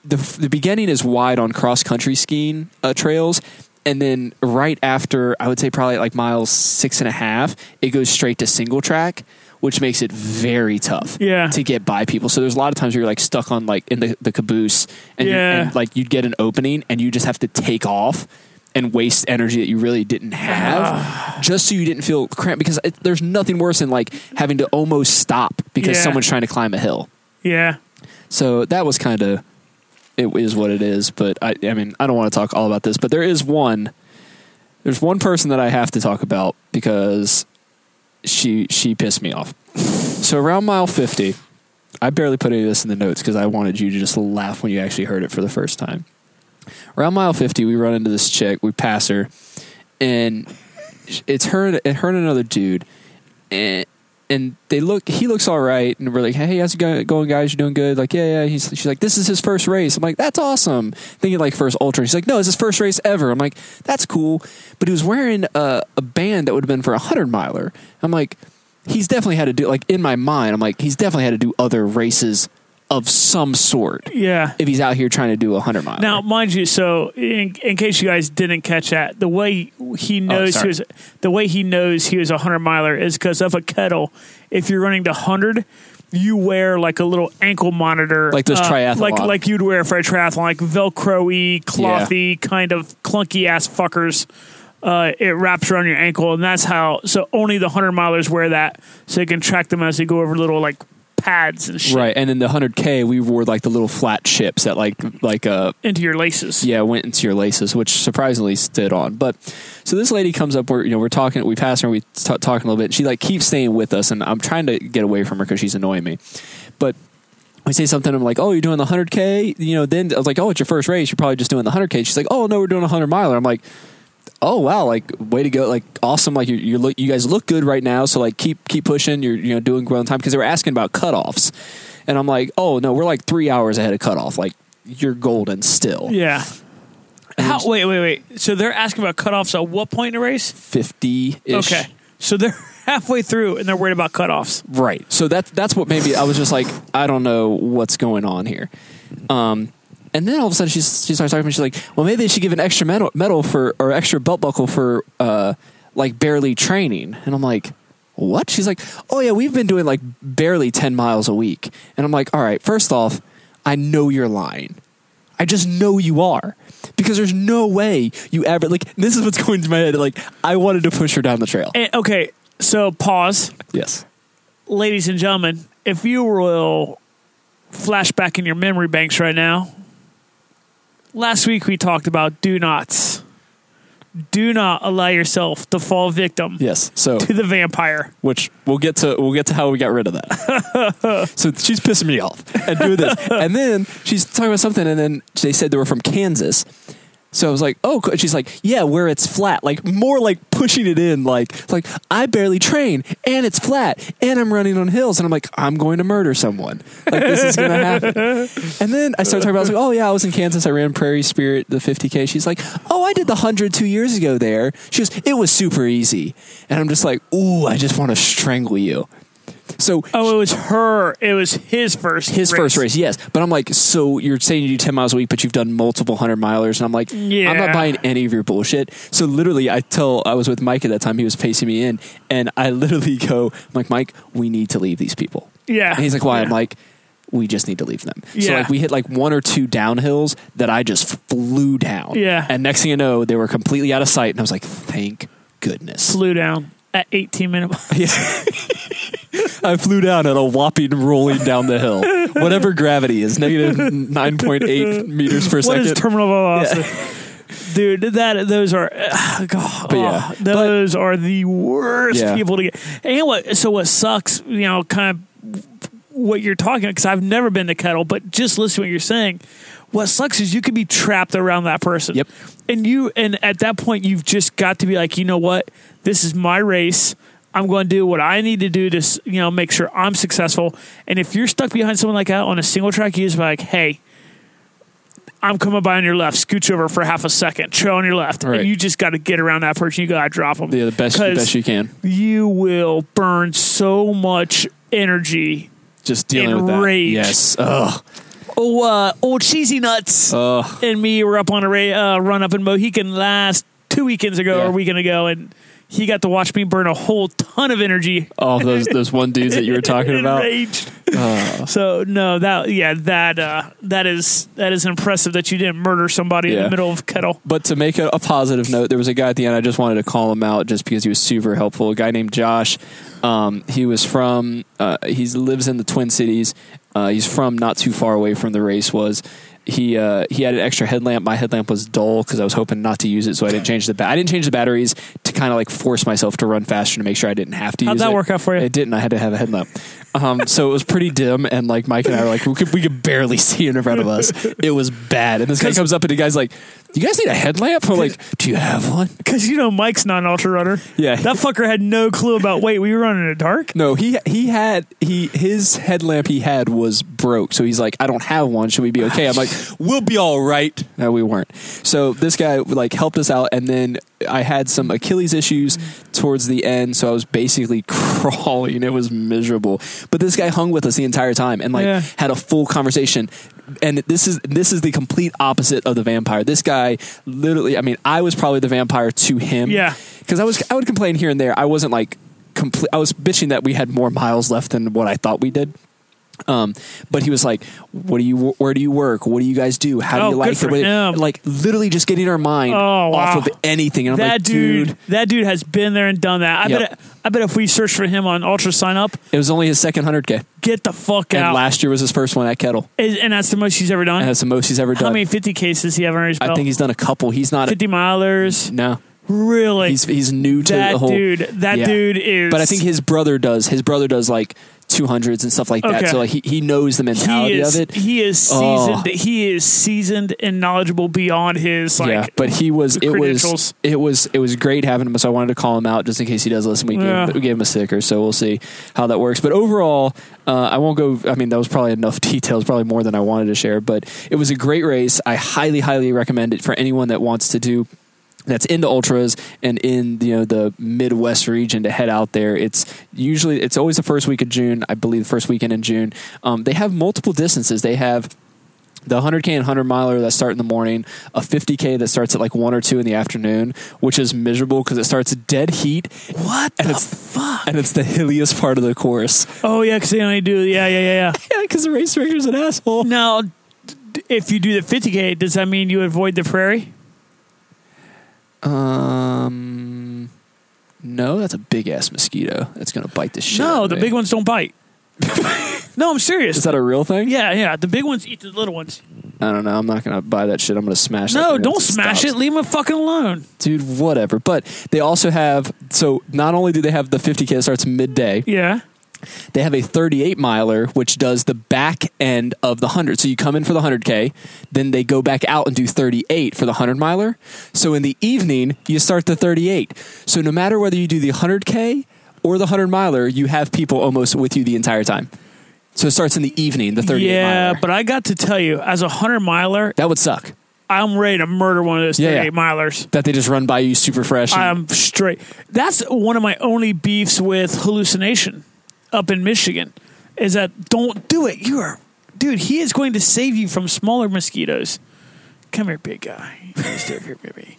the the beginning is wide on cross country skiing uh, trails. And then right after, I would say probably like miles six and a half, it goes straight to single track, which makes it very tough Yeah. to get by people. So there's a lot of times where you're like stuck on like in the, the caboose and, you- Yeah. and like you'd get an opening and you just have to take off and waste energy that you really didn't have just so you didn't feel cramped because it, there's nothing worse than like having to almost stop because Yeah. someone's trying to climb a hill. Yeah. So that was kind of it is what it is. But I, I mean, I don't want to talk all about this, but there is one. There's one person that I have to talk about because she she pissed me off. So around mile fifty, I barely put any of this in the notes because I wanted you to just laugh when you actually heard it for the first time. Around mile fifty, we run into this chick. We pass her, and it's her and her and another dude, and and they look. He looks all right, and we're like, "Hey, how's it going, guys? you're doing good?" Like, yeah, yeah. He's she's like, "This is his first race." I'm like, "That's awesome." Thinking like first ultra. She's like, "No, it's his first race ever." I'm like, "That's cool," but he was wearing a, a band that would have been for a hundred miler. I'm like, he's definitely had to do like in my mind. I'm like, he's definitely had to do other races of some sort Yeah. if he's out here trying to do a hundred miles. Now, mind you, so in, in case you guys didn't catch that, the way he knows sorry. he was the way he knows he was a hundred miler is because of a kettle. If you're running the hundred, you wear like a little ankle monitor, Like those uh, triathlon. like like you'd wear for a triathlon, like Velcro-y, clothy, kind of clunky ass fuckers. Uh, it wraps around your ankle, and that's how. So only the hundred milers wear that, so they can track them as they go over little like pads and shit right, and then the hundred k, we wore like the little flat chips that like like uh into your laces. yeah went into your laces, which surprisingly stood on. But so this lady comes up, we're you know we're talking, we pass her, we t- talking a little bit. And she like keeps staying with us, and I'm trying to get away from her because she's annoying me. But we say something, I'm like, oh, you're doing the hundred k, you know? Then I was like, oh, it's your first race, you're probably just doing the hundred k. She's like, oh no, we're doing a hundred miler. I'm like. Oh wow! Like way to go! Like awesome! Like you, you look, you guys look good right now. So like keep keep pushing. You're you know doing well in time because they were asking about cutoffs, and I'm like, oh no, we're like three hours ahead of cutoff. Like you're golden still. Yeah. How, wait, wait, wait. So they're asking about cutoffs at what point in a race? 50. Okay. So they're halfway through and they're worried about cutoffs. Right. So that's that's what maybe I was just like, I don't know what's going on here. Um and then all of a sudden she's she starts talking to me, she's like, Well maybe they should give an extra medal medal for or extra belt buckle for uh like barely training. And I'm like, What? She's like, Oh yeah, we've been doing like barely ten miles a week. And I'm like, All right, first off, I know you're lying. I just know you are. Because there's no way you ever like this is what's going through my head. Like I wanted to push her down the trail. And, okay. So pause. Yes. Ladies and gentlemen, if you will flash back in your memory banks right now, last week we talked about do nots. Do not allow yourself to fall victim Yes. So to the vampire. which we'll get to we'll get to how we got rid of that. so she's pissing me off and doing this, and then she's talking about something, and then they said they were from Kansas. So I was like, oh, she's like, yeah, where it's flat, like more like pushing it in, like like I barely train and it's flat and I'm running on hills, and I'm like, I'm going to murder someone, like this is gonna happen. And then I started talking about, I was like, oh yeah, I was in Kansas, I ran Prairie Spirit, the 50k. She's like, oh, I did the hundred two years ago there. She goes, it was super easy, and I'm just like, ooh, I just want to strangle you. So Oh, it was her. It was his first. his first race, yes. But I'm like, so you're saying you do 10 miles a week, but you've done multiple hundred milers. And I'm like, yeah. I'm not buying any of your bullshit. So literally, I tell, I was with Mike at that time, he was pacing me in, and I literally go, I'm like, Mike, we need to leave these people. Yeah. And he's like, why? I'm like, we just need to leave them. Yeah. So like we hit like one or two downhills that I just flew down. Yeah. And next thing you know, they were completely out of sight. And I was like, thank goodness. flew down at 18 minutes. I flew down at a whopping rolling down the hill. Whatever gravity is, negative 9.8 meters per What second. is terminal velocity? Dude, that those are uh, God, But yeah, oh, those are the worst Yeah. people to get. And what? So what sucks? You know, kind of what you're talking because I've never been to kettle, but just listen to what you're saying. What sucks is you could be trapped around that person. Yep. And you and at that point you've just got to be like, you know what? This is my race. I'm going to do what I need to do to you know make sure I'm successful. And if you're stuck behind someone like that on a single track, you just be like, hey. I'm coming by on your left, scooch over for half a second, trail on your left, Right. and you just got to get around that person. You got to drop them. yeah, the best, the best you can. You will burn so much energy. Just dealing with that. Enraged. Yes. Ugh. Oh, uh, old cheesy nuts Ugh. and me were up on a ra- uh, run up in Mohican last two weekends ago Yeah. or a weekend ago, and he got to watch me burn a whole ton of energy. Oh, those those one dudes that you were talking about. Oh. So no, that yeah, that uh, that is that is impressive that you didn't murder somebody in the middle of kettle. But to make a, a positive note, there was a guy at the end. I just wanted to call him out just because he was super helpful. A guy named Josh. Um, he was from. Uh, he lives in the Twin Cities. Uh, he's from not too far away from the race was. He uh, he had an extra headlamp. My headlamp was dull because I was hoping not to use it, so I didn't change the. Ba- I didn't change the batteries to kind of like force myself to run faster to make sure I didn't have to. Use it. How'd use that it. work out for you? It didn't. I had to have a headlamp. Um, so it was pretty dim, and like Mike and I were like, we could we could barely see in front of us. It was bad. And this guy comes up and the guy's like, "You guys need a headlamp?" I'm like, "Do you have one?" Because you know Mike's not an ultra runner. Yeah. that fucker had no clue about. Wait, we were running in the dark. No, he he had he his headlamp he had was broke, so he's like, "I don't have one. Should we be okay?" I'm like, "We'll be all right." No, we weren't. So this guy like helped us out, and then I had some Achilles issues towards the end, so I was basically crawling. It was miserable, but this guy hung with us the entire time and like Yeah. had a full conversation. And this is this is the complete opposite of the vampire. This guy literally, I mean, I was probably the vampire to him. Yeah. because I was I would complain here and there. I wasn't like complete. I was bitching that we had more miles left than what I thought we did. Um, but he was like, "What do you? Where do you work? What do you guys do? How do Oh, you like it?" him. Like literally just getting our mind Oh, off of anything. And I'm that like, dude, dude, that dude has been there and done that. I Yep. bet. I bet if we search for him on UltraSignup, it was only his second hundred k, get the fuck out. and out. last year was his first one at Kettle, and, and that's the most he's ever done. and that's the most he's ever done. How many 50 cases he have under his belt? I think he's done a couple. He's not. 50 milers. no, Really? he's he's new to that the whole. dude. That Yeah. dude is. But I think his brother does. His brother does like two hundreds and stuff like that. Okay. So like he, he knows the mentality is. of it. He is Oh. seasoned. He is seasoned and knowledgeable beyond his like. yeah, but he was it was it was it was great having him. So I wanted to call him out just in case he does listen. We Yeah. gave we gave him a sticker, so we'll see how that works. But overall, uh, I won't go. I mean, that was probably enough details, probably more than I wanted to share. But it was a great race. I highly highly recommend it for anyone that wants to do. That's into ultras and in you know the Midwest region to head out there. It's usually it's always the first week of June, I believe, the first weekend in June. Um, they have multiple distances. They have the 100k and 100 miler that start in the morning, a 50k that starts at like one or two in the afternoon, which is miserable because it starts dead heat what and the it's fuck? and it's the hilliest part of the course. oh yeah, because they only do. Yeah, yeah, yeah, yeah. Yeah, because the race director's an asshole. now, if you do the 50k, does that mean you avoid the prairie? Um, no, that's a big ass mosquito. That's gonna bite the shit. out no, of the me. big ones don't bite. no, I'm serious. Is that a real thing? yeah, yeah. The big ones eat the little ones. I don't know. I'm not gonna buy that shit. I'm gonna smash. that No, thing don't once smash stops. it. Leave them fucking alone. dude. Whatever. But they also have. So not only do they have the 50k that starts midday, Yeah. They have a 38 miler which does the back end of the 100 so you come in for the 100k then they go back out and do 38 for the 100 miler. So in the evening you start the 38 so no matter whether you do the 100k or the 100 miler you have people almost with you the entire time. So it starts in the evening the 38 Yeah, miler. but I got to tell you, as a hundred miler, that would suck. I'm ready to murder one of those Yeah, yeah. 38 milers. that they just run by you super fresh I'm straight. That's one of my only beefs with hallucination up in Michigan. Is that don't do it. You are, dude. He is going to save you from smaller mosquitoes. Come here, big guy. Stay here, baby.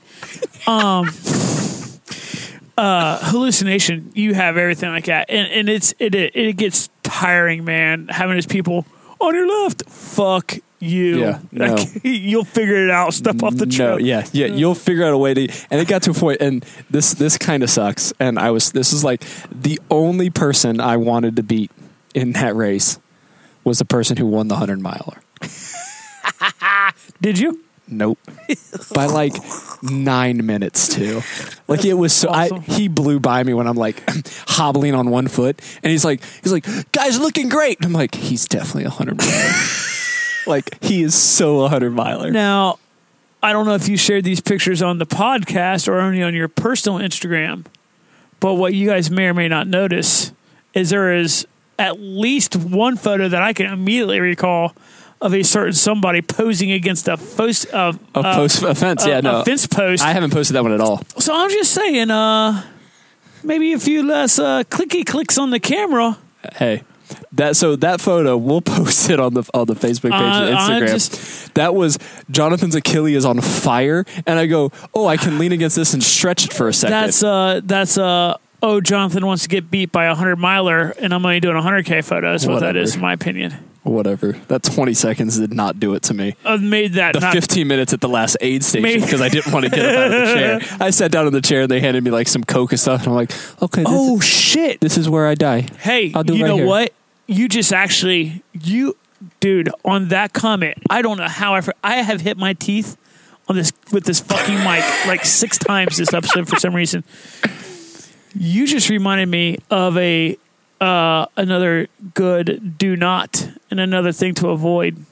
Um, uh, hallucination. You have everything like that, and and it's it it, it gets tiring, man. Having his people on your left. Fuck you. Yeah, no. You'll figure it out. Step off the no, trail. yeah, yeah. You'll figure out a way to. And it got to a point, and this this kind of sucks. And I was this is like the only person I wanted to beat in that race was the person who won the hundred miler. Did you? Nope, by like nine minutes too. Like it was so. awesome. I he blew by me when I'm like hobbling on one foot, and he's like he's like guys looking great. I'm like he's definitely a hundred miler. Like he is so a hundred miler. Now, I don't know if you shared these pictures on the podcast or only on your personal Instagram, but what you guys may or may not notice is there is at least one photo that I can immediately recall of a certain somebody posing against a post of A post offense, yeah, no, a fence post. I haven't posted that one at all. so I'm just saying, uh, maybe a few less uh, clicky clicks on the camera. Hey, that so that photo we'll post it on the on the Facebook page Uh, and Instagram. just- that was Jonathan's Achilles is on fire, and I go, oh, I can lean against this and stretch it for a second. That's uh that's uh oh Jonathan wants to get beat by a hundred miler and I'm only doing a hundred K photo. That's what that is, in my opinion. Whatever. That twenty seconds did not do it to me. I've made that The not, fifteen minutes at the last aid station because I didn't want to get up out of the chair. I sat down in the chair and they handed me like some coke and stuff, and I'm like, okay, this, Oh shit. this is where I die. Hey, I'll do you right know here. what? You just actually you dude, on that comment, I don't know how I I have hit my teeth on this with this fucking mic like six times this episode for some reason. You just reminded me of a uh, another good do not and another thing to avoid.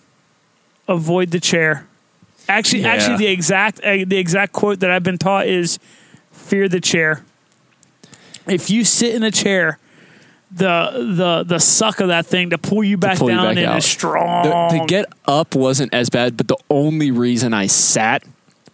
Avoid the chair. Actually, Yeah. actually, the exact uh, the exact quote that I've been taught is fear the chair. If you sit in a chair, the the the suck of that thing to pull you back pull you down back in out. is strong. The, the get up wasn't as bad, but the only reason I sat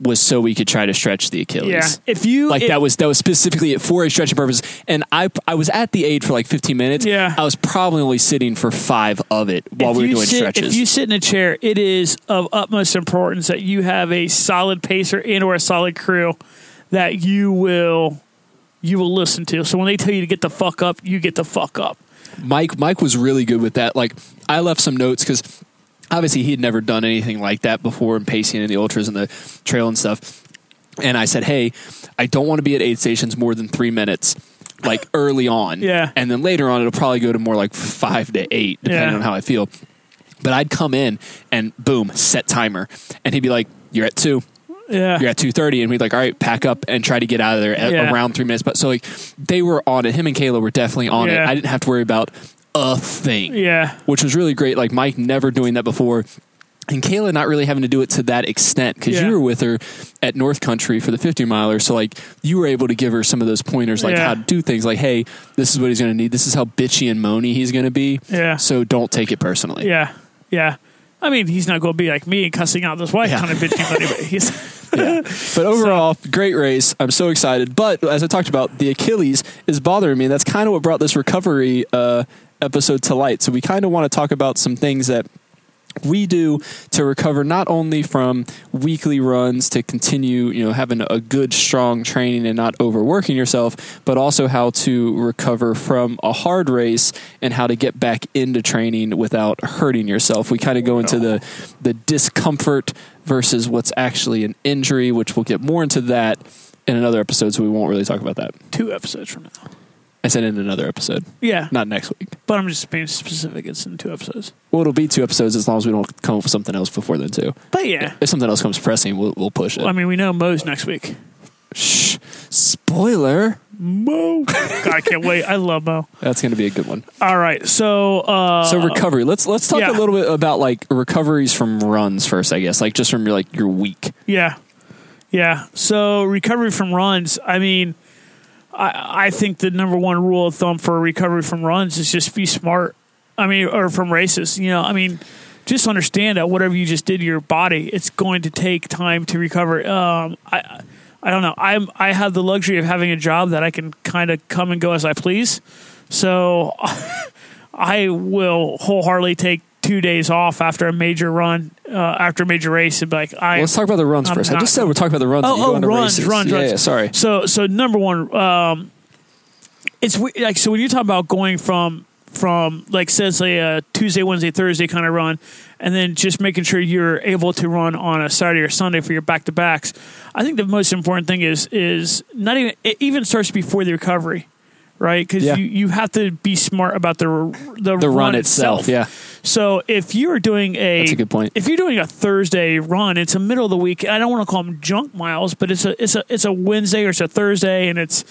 was so we could try to stretch the Achilles. yeah, if you Like it- that was that was specifically for a stretching purpose, and I I was at the aid for like 15 minutes. Yeah. I was probably only sitting for five of it while we were doing sit, stretches. If you sit in a chair, it is of utmost importance that you have a solid pacer and or a solid crew that you will you will listen to. So when they tell you to get the fuck up, you get the fuck up. Mike Mike was really good with that. Like I left some notes because obviously he had never done anything like that before in pacing and the ultras and the trail and stuff. And I said, hey, I don't want to be at aid stations more than three minutes. Like early on, Yeah. and then later on, it'll probably go to more like five to eight, depending Yeah. on how I feel. But I'd come in and boom, set timer, and he'd be like, "You're at two, Yeah. you're at two thirty, and we'd like, all right, pack up and try to get out of there at Yeah. around three minutes. But so like they were on it. Him and Kayla were definitely on Yeah. it. I didn't have to worry about a thing, Yeah. which was really great. Like Mike never doing that before. And Kayla not really having to do it to that extent because Yeah. you were with her at North Country for the 50 miler. So, like, you were able to give her some of those pointers, like Yeah. how to do things like, hey, this is what he's going to need. This is how bitchy and moany he's going to be. Yeah. So, don't take it personally. Yeah. Yeah. I mean, he's not going to be like me and cussing out his wife Yeah. kind of bitchy, but anyway, he's Yeah. But overall, great race. I'm so excited. But as I talked about, the Achilles is bothering me. And that's kind of what brought this recovery uh, episode to light. So we kind of want to talk about some things that we do to recover not only from weekly runs to continue you know having a good strong training and not overworking yourself but also how to recover from a hard race and how to get back into training without hurting yourself. We kind of go into the the discomfort versus what's actually an injury which we'll get more into that in another episode so we won't really talk about that. Two episodes from now. I said in another episode Yeah. not next week But I'm just being specific. It's in two episodes. well it'll be two episodes as long as we don't come up with something else before then too But yeah. if something else comes pressing, we'll, we'll push it. I mean, we know Mo's next week. Shh. Spoiler. Mo. God, I can't wait. I love Mo. That's going to be a good one. All right. So, uh, So recovery. Let's let's talk yeah. a little bit about like recoveries from runs first. I guess like just from your like your week. Yeah. Yeah. So recovery from runs, I mean, I, I think the number one rule of thumb for recovery from runs is just be smart. I mean, or from races, you know, I mean, just understand that whatever you just did to your body, it's going to take time to recover. Um, I, I don't know. I'm, I have the luxury of having a job that I can kind of come and go as I please. So I will wholeheartedly take two days off after a major run, uh, after a major race, and be like, I Well, let's talk about the runs I'm first. I just said we're talking about the runs. Oh, and you go oh, runs, races. runs, yeah, runs. Yeah, sorry. So, so number one, um, it's we- like so when you talk about going from from like says like a Tuesday, Wednesday, Thursday kind of run, and then just making sure you're able to run on a Saturday or Sunday for your back to backs. I think the most important thing is is not even it even starts before the recovery, right? Because Yeah. you, you have to be smart about the the, The run itself. Yeah. So if you are doing a That's a good point. If you're doing a Thursday run, it's a middle of the week. I don't want to call them junk miles, but it's a it's a it's a Wednesday or it's a Thursday, and it's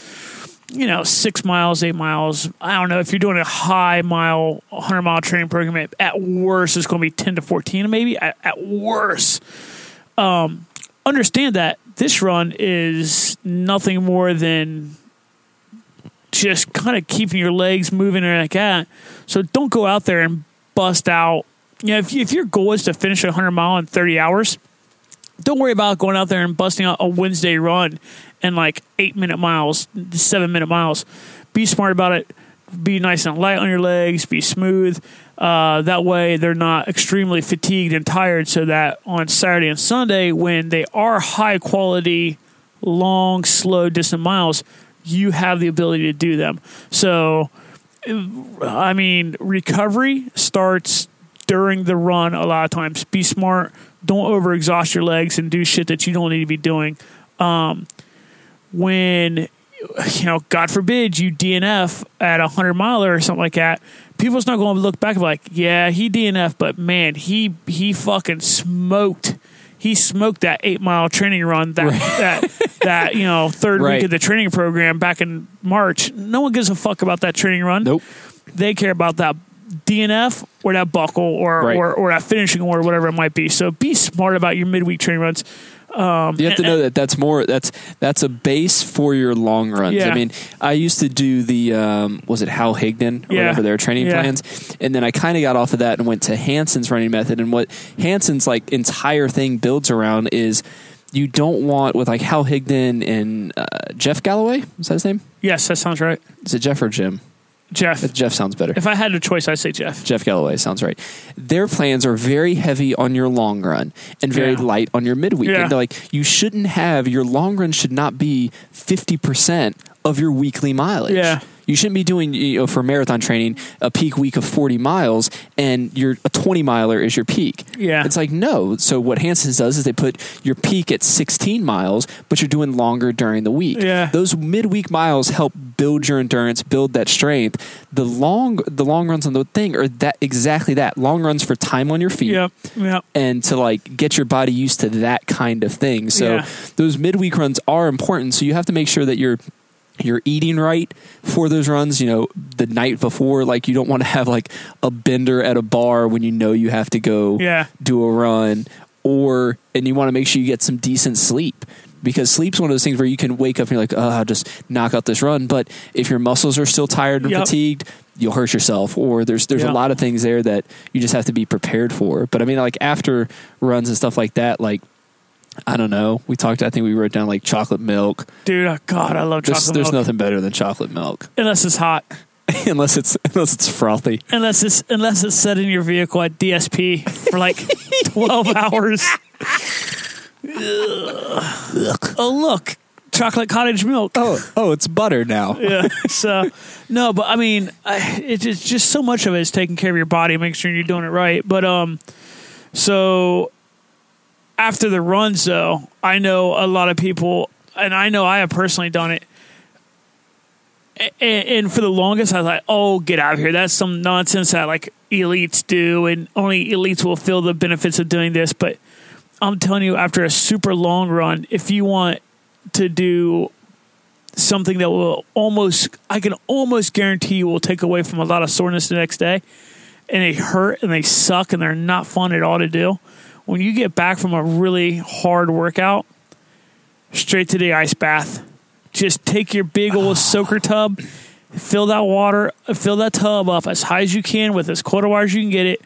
you know six miles, eight miles. I don't know if you're doing a high mile, hundred mile training program. At, worst, it's going to be ten to fourteen, maybe at, at worst. Um, understand that this run is nothing more than just kind of keeping your legs moving and like that. So don't go out there and bust out. You know, if, if your goal is to finish a 100 mile in 30 hours, don't worry about going out there and busting out a Wednesday run and like eight minute miles, seven minute miles. Be smart about it. be nice and light on your legs, be smooth. Uh, that way, they're not extremely fatigued and tired. So that on Saturday and Sunday, when they are high quality, long, slow, distant miles, you have the ability to do them. So, I mean, recovery starts during the run a lot of times. Be smart. Don't overexhaust your legs and do shit that you don't need to be doing. Um, when you know, God forbid you DNF at a hundred miler or something like that, people's not going to look back and be like, yeah, he DNF, but man, he he fucking smoked. He smoked that eight mile training run that that that you know third Right. week of the training program back in March. No one gives a fuck about that training run. Nope. They care about that DNF or that buckle or Right. or, or that finishing or whatever it might be. So be smart about your midweek training runs. Um, You have to know that that's more that's that's a base for your long runs. Yeah. I mean, I used to do the um, was it Hal Higdon or Yeah. whatever their training Yeah. plans, and then I kind of got off of that and went to Hanson's running method. And what Hanson's like entire thing builds around is you don't want with like Hal Higdon and uh, Jeff Galloway. Is that his name? Yes, that sounds right, Is it Jeff or Jim? Jeff. Jeff sounds better. If I had a choice, I'd say Jeff. Jeff Galloway sounds right. Their plans are very heavy on your long run and very Yeah. light on your midweek. Yeah. And they're like, you shouldn't have your long run should not be fifty percent of your weekly mileage. Yeah. You shouldn't be doing you know, for marathon training a peak week of forty miles and your a twenty miler is your peak. Yeah. It's like no. So what Hanson's does is they put your peak at sixteen miles, but you're doing longer during the week. Yeah. Those midweek miles help build your endurance, build that strength. The long the long runs on the thing are that exactly that. Long runs for time on your feet Yep. Yep. and to like get your body used to that kind of thing. So Yeah. those midweek runs are important. So you have to make sure that you're you're eating right for those runs, you know, the night before like you don't want to have like a bender at a bar when you know you have to go Yeah. do a run or and you want to make sure you get some decent sleep because sleep's one of those things where you can wake up and you're like, oh, I'll just knock out this run. But if your muscles are still tired and Yep. fatigued, you'll hurt yourself. Or there's there's Yeah. a lot of things there that you just have to be prepared for. But I mean, like after runs and stuff like that, like I don't know. We talked. I think we wrote down like chocolate milk. Dude, oh God, I love chocolate there's milk. There's nothing better than chocolate milk, unless it's hot. unless it's unless it's frothy. Unless it's unless it's set in your vehicle at DSP for like twelve hours. Ugh. Oh look, chocolate cottage milk. Oh, oh, it's butter now. Yeah. So no, but I mean, I, it's just, just so much of it is taking care of your body, making sure you're doing it right. But um, so after the runs, though, I know a lot of people, and I know I have personally done it. A- a- And for the longest, I was like, "Oh, get out of here! That's some nonsense that like elites do, and only elites will feel the benefits of doing this." But I'm telling you, after a super long run, if you want to do something that will almost I can almost guarantee you will take away from a lot of soreness the next day and they hurt and they suck and they're not fun at all to do. When you get back from a really hard workout, straight to the ice bath. Just take your big old ah. soaker tub, fill that water, fill that tub up as high as you can with as cold water as you can get it,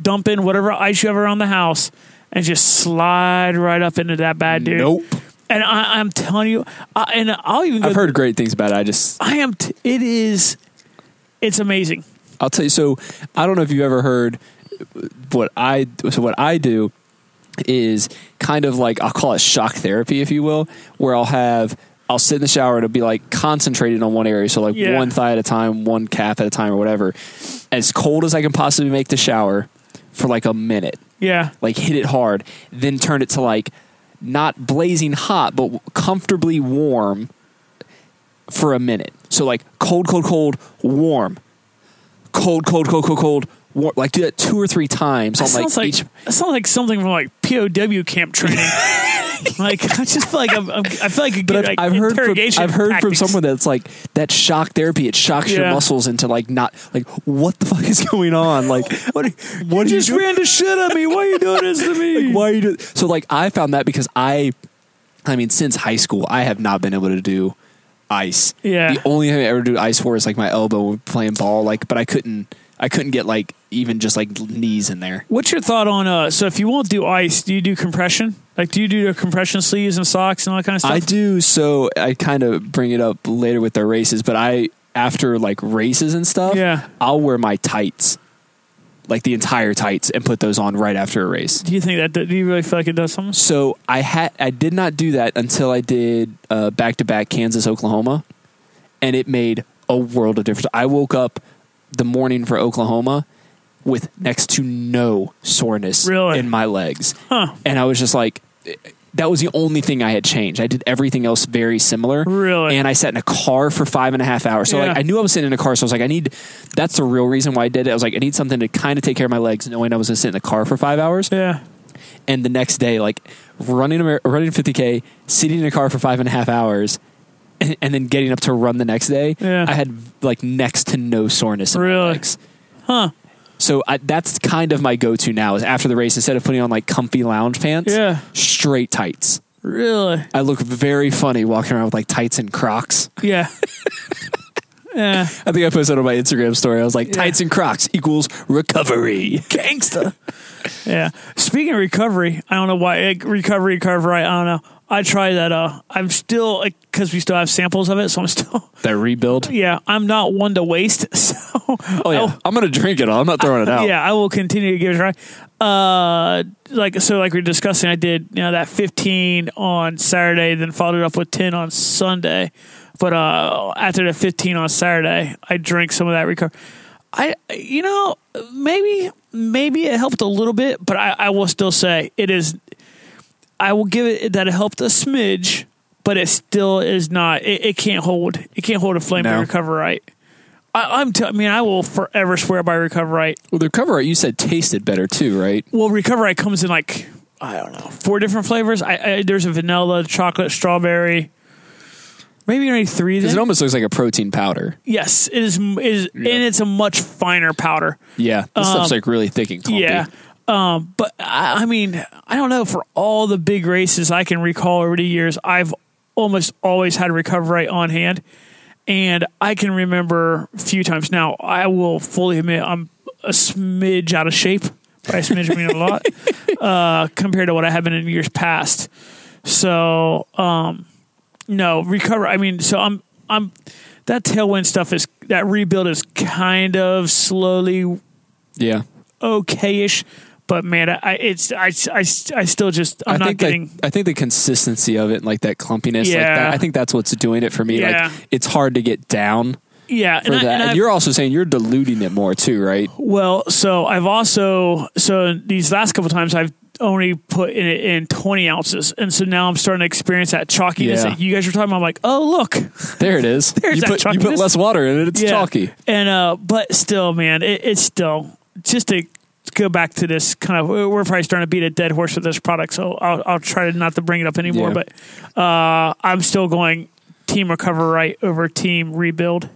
dump in whatever ice you have around the house, and just slide right up into that bad dude. Nope. And I, I'm telling you, I, and I'll even. I've heard great things about it. I just I am. T- it is. It's amazing. I'll tell you. So I don't know if you've ever heard what I so what I do is kind of like I'll call it shock therapy, if you will, where I'll have I'll sit in the shower and it'll be like concentrated on one area, so like Yeah. one thigh at a time, one calf at a time, or whatever, as cold as I can possibly make the shower for like a minute, Yeah. like hit it hard, then turn it to like not blazing hot but comfortably warm for a minute. So like cold, cold, cold, warm, cold, cold, cold, cold, cold, warm. Like do that two or three times That on like sounds like each. that sounds like something from like POW camp training. like I just feel like I'm, I'm, I feel like, But I've, I've heard from I've heard from tactics. someone that's like that shock therapy. It shocks your muscles into like not like what the fuck is going on? Like what? What You are just you ran the shit at me. Why are you doing this to me? Like, why are you doing? So like I found that because I, I mean, since high school, I have not been able to do ice. Yeah. The only thing I ever do ice for is like my elbow playing ball. Like, but I couldn't. I couldn't get like even just like knees in there. What's your thought on uh? So if you won't do ice, do you do compression? Like, do you do the compression sleeves and socks and all that kind of stuff? I do. So I kind of bring it up later with the races, but I after like races and stuff, Yeah. I'll wear my tights, like the entire tights, and put those on right after a race. Do you think that? Do you really feel like it does something? So I had I did not do that until I did back to back Kansas Oklahoma, and it made a world of difference. I woke up the morning for Oklahoma with next to no soreness Really? in my legs, Huh? and I was just like, that was the only thing I had changed. I did everything else very similar. Really? And I sat in a car for five and a half hours. So Yeah. like I knew I was sitting in a car. So I was like, I need. That's the real reason why I did it. I was like, I need something to kind of take care of my legs, knowing I was going to sit in the car for five hours Yeah. and the next day, like running running 50k, sitting in a car for five and a half hours, and, then getting up to run the next day, Yeah. I had like next to no soreness in my Really? legs. Huh? So I, that's kind of my go-to now. Is after the race, instead of putting on like comfy lounge pants, Yeah. straight tights. Really? I look very funny walking around with like tights and Crocs. Yeah. yeah. I think I posted on my Instagram story. I was like, Yeah. tights and Crocs equals recovery. Gangsta. yeah. Speaking of recovery, I don't know why recovery right. I don't know. I tried that. Uh, I'm still because we still have samples of it, so I'm still. That rebuild. Yeah, I'm not one to waste. So. Oh yeah, I'm gonna drink it all. I'm not throwing it out. Yeah, I will continue to give it a try. Uh, like so, like we are discussing, I did you know that 15 on Saturday, then followed it up with 10 on Sunday. But uh, after the 15 on Saturday, I drank some of that recover. I, you know, maybe maybe it helped a little bit, but I, I will still say it is. I will give it that it helped a smidge, but it still is not. It, it can't hold. It can't hold a flame No. Recoverite. I, I'm. T- I mean, I will forever swear by Recoverite. Well, the recover you said tasted better too, right? Well, Recoverite comes in like I don't know four different flavors. I, I there's a vanilla, chocolate, strawberry, maybe only three. Because it almost looks like a protein powder. yes, it is. It is and it's a much finer powder. Yeah, this stuff's like really thick and clumpy. Um, Yeah. Um, but I, I mean, I don't know. For all the big races I can recall over the years, I've almost always had Recoverite on hand, and I can remember a few times. Now, I will fully admit I'm a smidge out of shape. By a smidge, I mean a lot uh, compared to what I have been in years past. So, um, no recover. I mean, so I'm I'm that tailwind stuff is that rebuild is kind of slowly yeah. okayish, but man, I it's I, I, I still just I'm I not think getting. like, I think the consistency of it, like that clumpiness, like Yeah. that, I think that's what's doing it for me. Yeah. Like it's hard to get down yeah, for and, I, that. and And, you're also saying you're diluting it more too, right? well, so I've also so these last couple times I've only put in it in 20 ounces, and so now I'm starting to experience that chalkiness Yeah. that you guys were talking about. I'm like, oh look, There it is. There's you that put you put less water in it. It's yeah. chalky. and uh, but still, man, it, it's still just to go back to this kind of we're probably starting to beat a dead horse with this product, so I'll, I'll try to not to bring it up anymore. Yeah. But uh, I'm still going team Recoverite over team rebuild.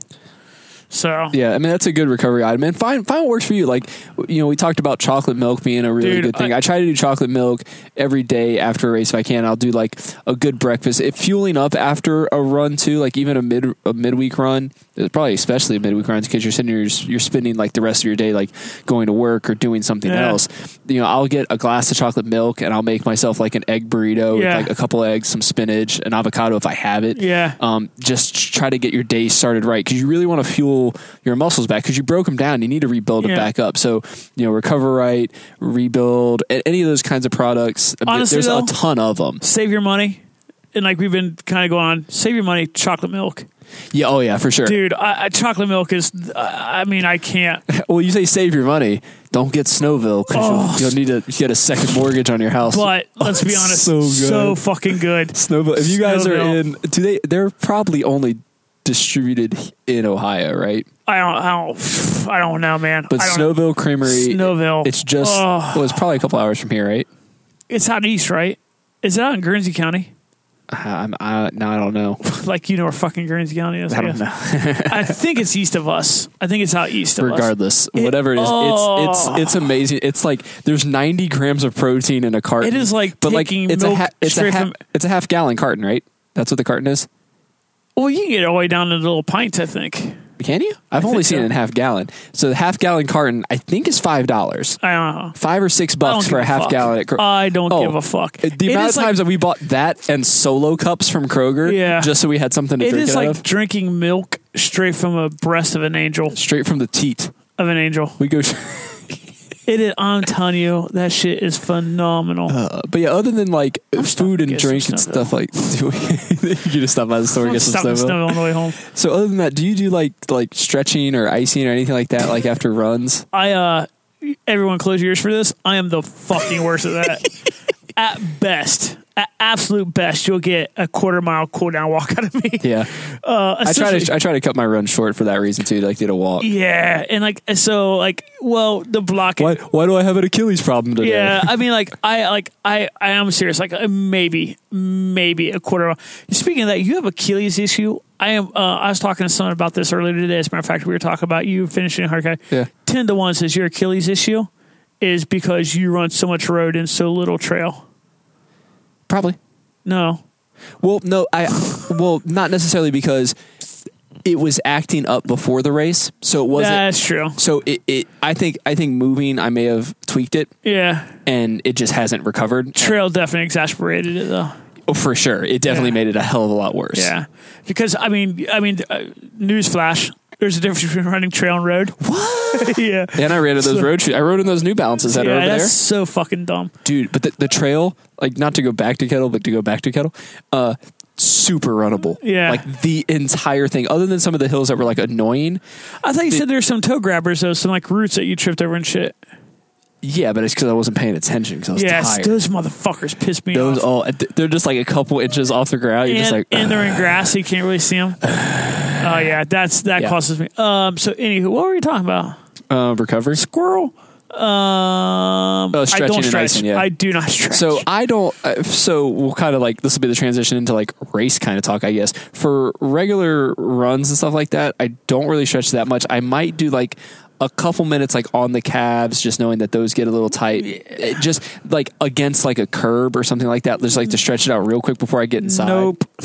So Yeah, I mean that's a good recovery item, and find find what works for you. Like you know, we talked about chocolate milk being a really Dude, good thing. I- I, try to do chocolate milk every day after a race if I can. I'll do like a good breakfast. If fueling up after a run too, like even a mid a midweek run, probably especially a midweek run because you're sitting you're, you're spending like the rest of your day like going to work or doing something Yeah. else. You know, I'll get a glass of chocolate milk and I'll make myself like an egg burrito Yeah. with like a couple eggs, some spinach, an avocado if I have it yeah, um, just try to get your day started right because you really want to fuel your muscles back because you broke them down. You need to rebuild them Yeah. back up. So you know, Recoverite, rebuild, any of those kinds of products. Honestly, there's though- a ton of them. save your money. And like we've been kind of going on, save your money, chocolate milk, Yeah, oh yeah, for sure. dude. I, I, chocolate milk is. I mean, I can't. Well, you say save your money. Don't get Snowville because Oh. you'll, you'll need to get a second mortgage on your house. But Oh, let's be honest, so so, fucking good. Snowville. If you guys are in, do they? They're probably only distributed in Ohio, right? I don't, I don't, I don't know, man. But Snowville Creamery, Snowville. it's just Oh. well, it's probably a couple hours from here, right? it's out east, right? Is it out in Guernsey County? Uh, I'm, I, no, I don't know. Like you know where fucking Guernsey County is? I don't know. I think it's east of us. I think it's out east of us. Regardless, whatever it is, oh. it's it's it's amazing. It's like there's 90 grams of protein in a carton. It is like but like it's a ha- it's a ha- from- it's a half gallon carton, right? That's what the carton is. Well, you can get it all the way down to the little pints. I think. Can you? I've only seen so. it in half gallon. So the half gallon carton, I think, is five dollars, I don't know. five or six bucks for a a half fuck. gallon. At Kro- I don't Oh, give a fuck. the It amount of is like- times that we bought that and solo cups from Kroger, Yeah. just so we had something to It drink is it like of. drinking milk straight from a breast of an angel Straight from the teat. of an angel. We go. It is. I'm telling you, that shit is phenomenal. Uh, but yeah, other than like food and drink and stuff, like, do we, you just stop by the store and get some stuff. on the way home. So other than that, do you do like like stretching or icing or anything like that, like after runs? I uh, everyone close your ears for this. I am the fucking worst at that. at best, absolute best, you'll get a quarter mile cool down walk out of me. Yeah, Uh, I try to I try to cut my run short for that reason too. Like did a walk. Yeah, and like so, like well, the blocking. Why why do I have an Achilles problem today? Yeah, I mean, like I like I I am serious. Like uh, maybe maybe a quarter. Speaking of that, you have Achilles issue. I am. Uh, I was talking to someone about this earlier today. As a matter of fact, we were talking about you finishing a hard cut. Yeah. Ten to one says your Achilles issue is because you run so much road and so little trail. Probably. No, Well, no, I well not necessarily because it was acting up before the race, so it wasn't. that's true. so it, it I think I think moving I may have tweaked it Yeah, and it just hasn't recovered. trail definitely exasperated it though. Oh, for sure, it definitely Yeah. made it a hell of a lot worse. Yeah, because I mean, I mean, uh, newsflash: there's a difference between running trail and road. What? yeah. And I ran in those So- road shoes. I rode in those New Balances that are over that's there. so fucking dumb. dude but the, the trail like not to go back to kettle but to go back to kettle uh super runnable Yeah. like the entire thing other than some of the hills that were like annoying I thought you said there's some toe grabbers though, some like roots that you tripped over and shit. Yeah but it's because i wasn't paying attention because i was Yes, tired those motherfuckers piss me those off. all they're just like a couple inches off the ground you're and, just like and they're in grass, so you can't really see them. Oh yeah, that's that Yeah. causes me. Um. So anywho, what were you talking about? uh, recovery Squirrel. Um. I stretching don't and stretch. icing, yeah. I do not stretch. so I don't. Uh, so we'll kind of like this will be the transition into like race kind of talk, I guess. For regular runs and stuff like that, I don't really stretch that much. I might do like a couple minutes like on the calves, just knowing that those get a little tight. It just like against like a curb or something like that. Just like to stretch it out real quick before I get inside. nope.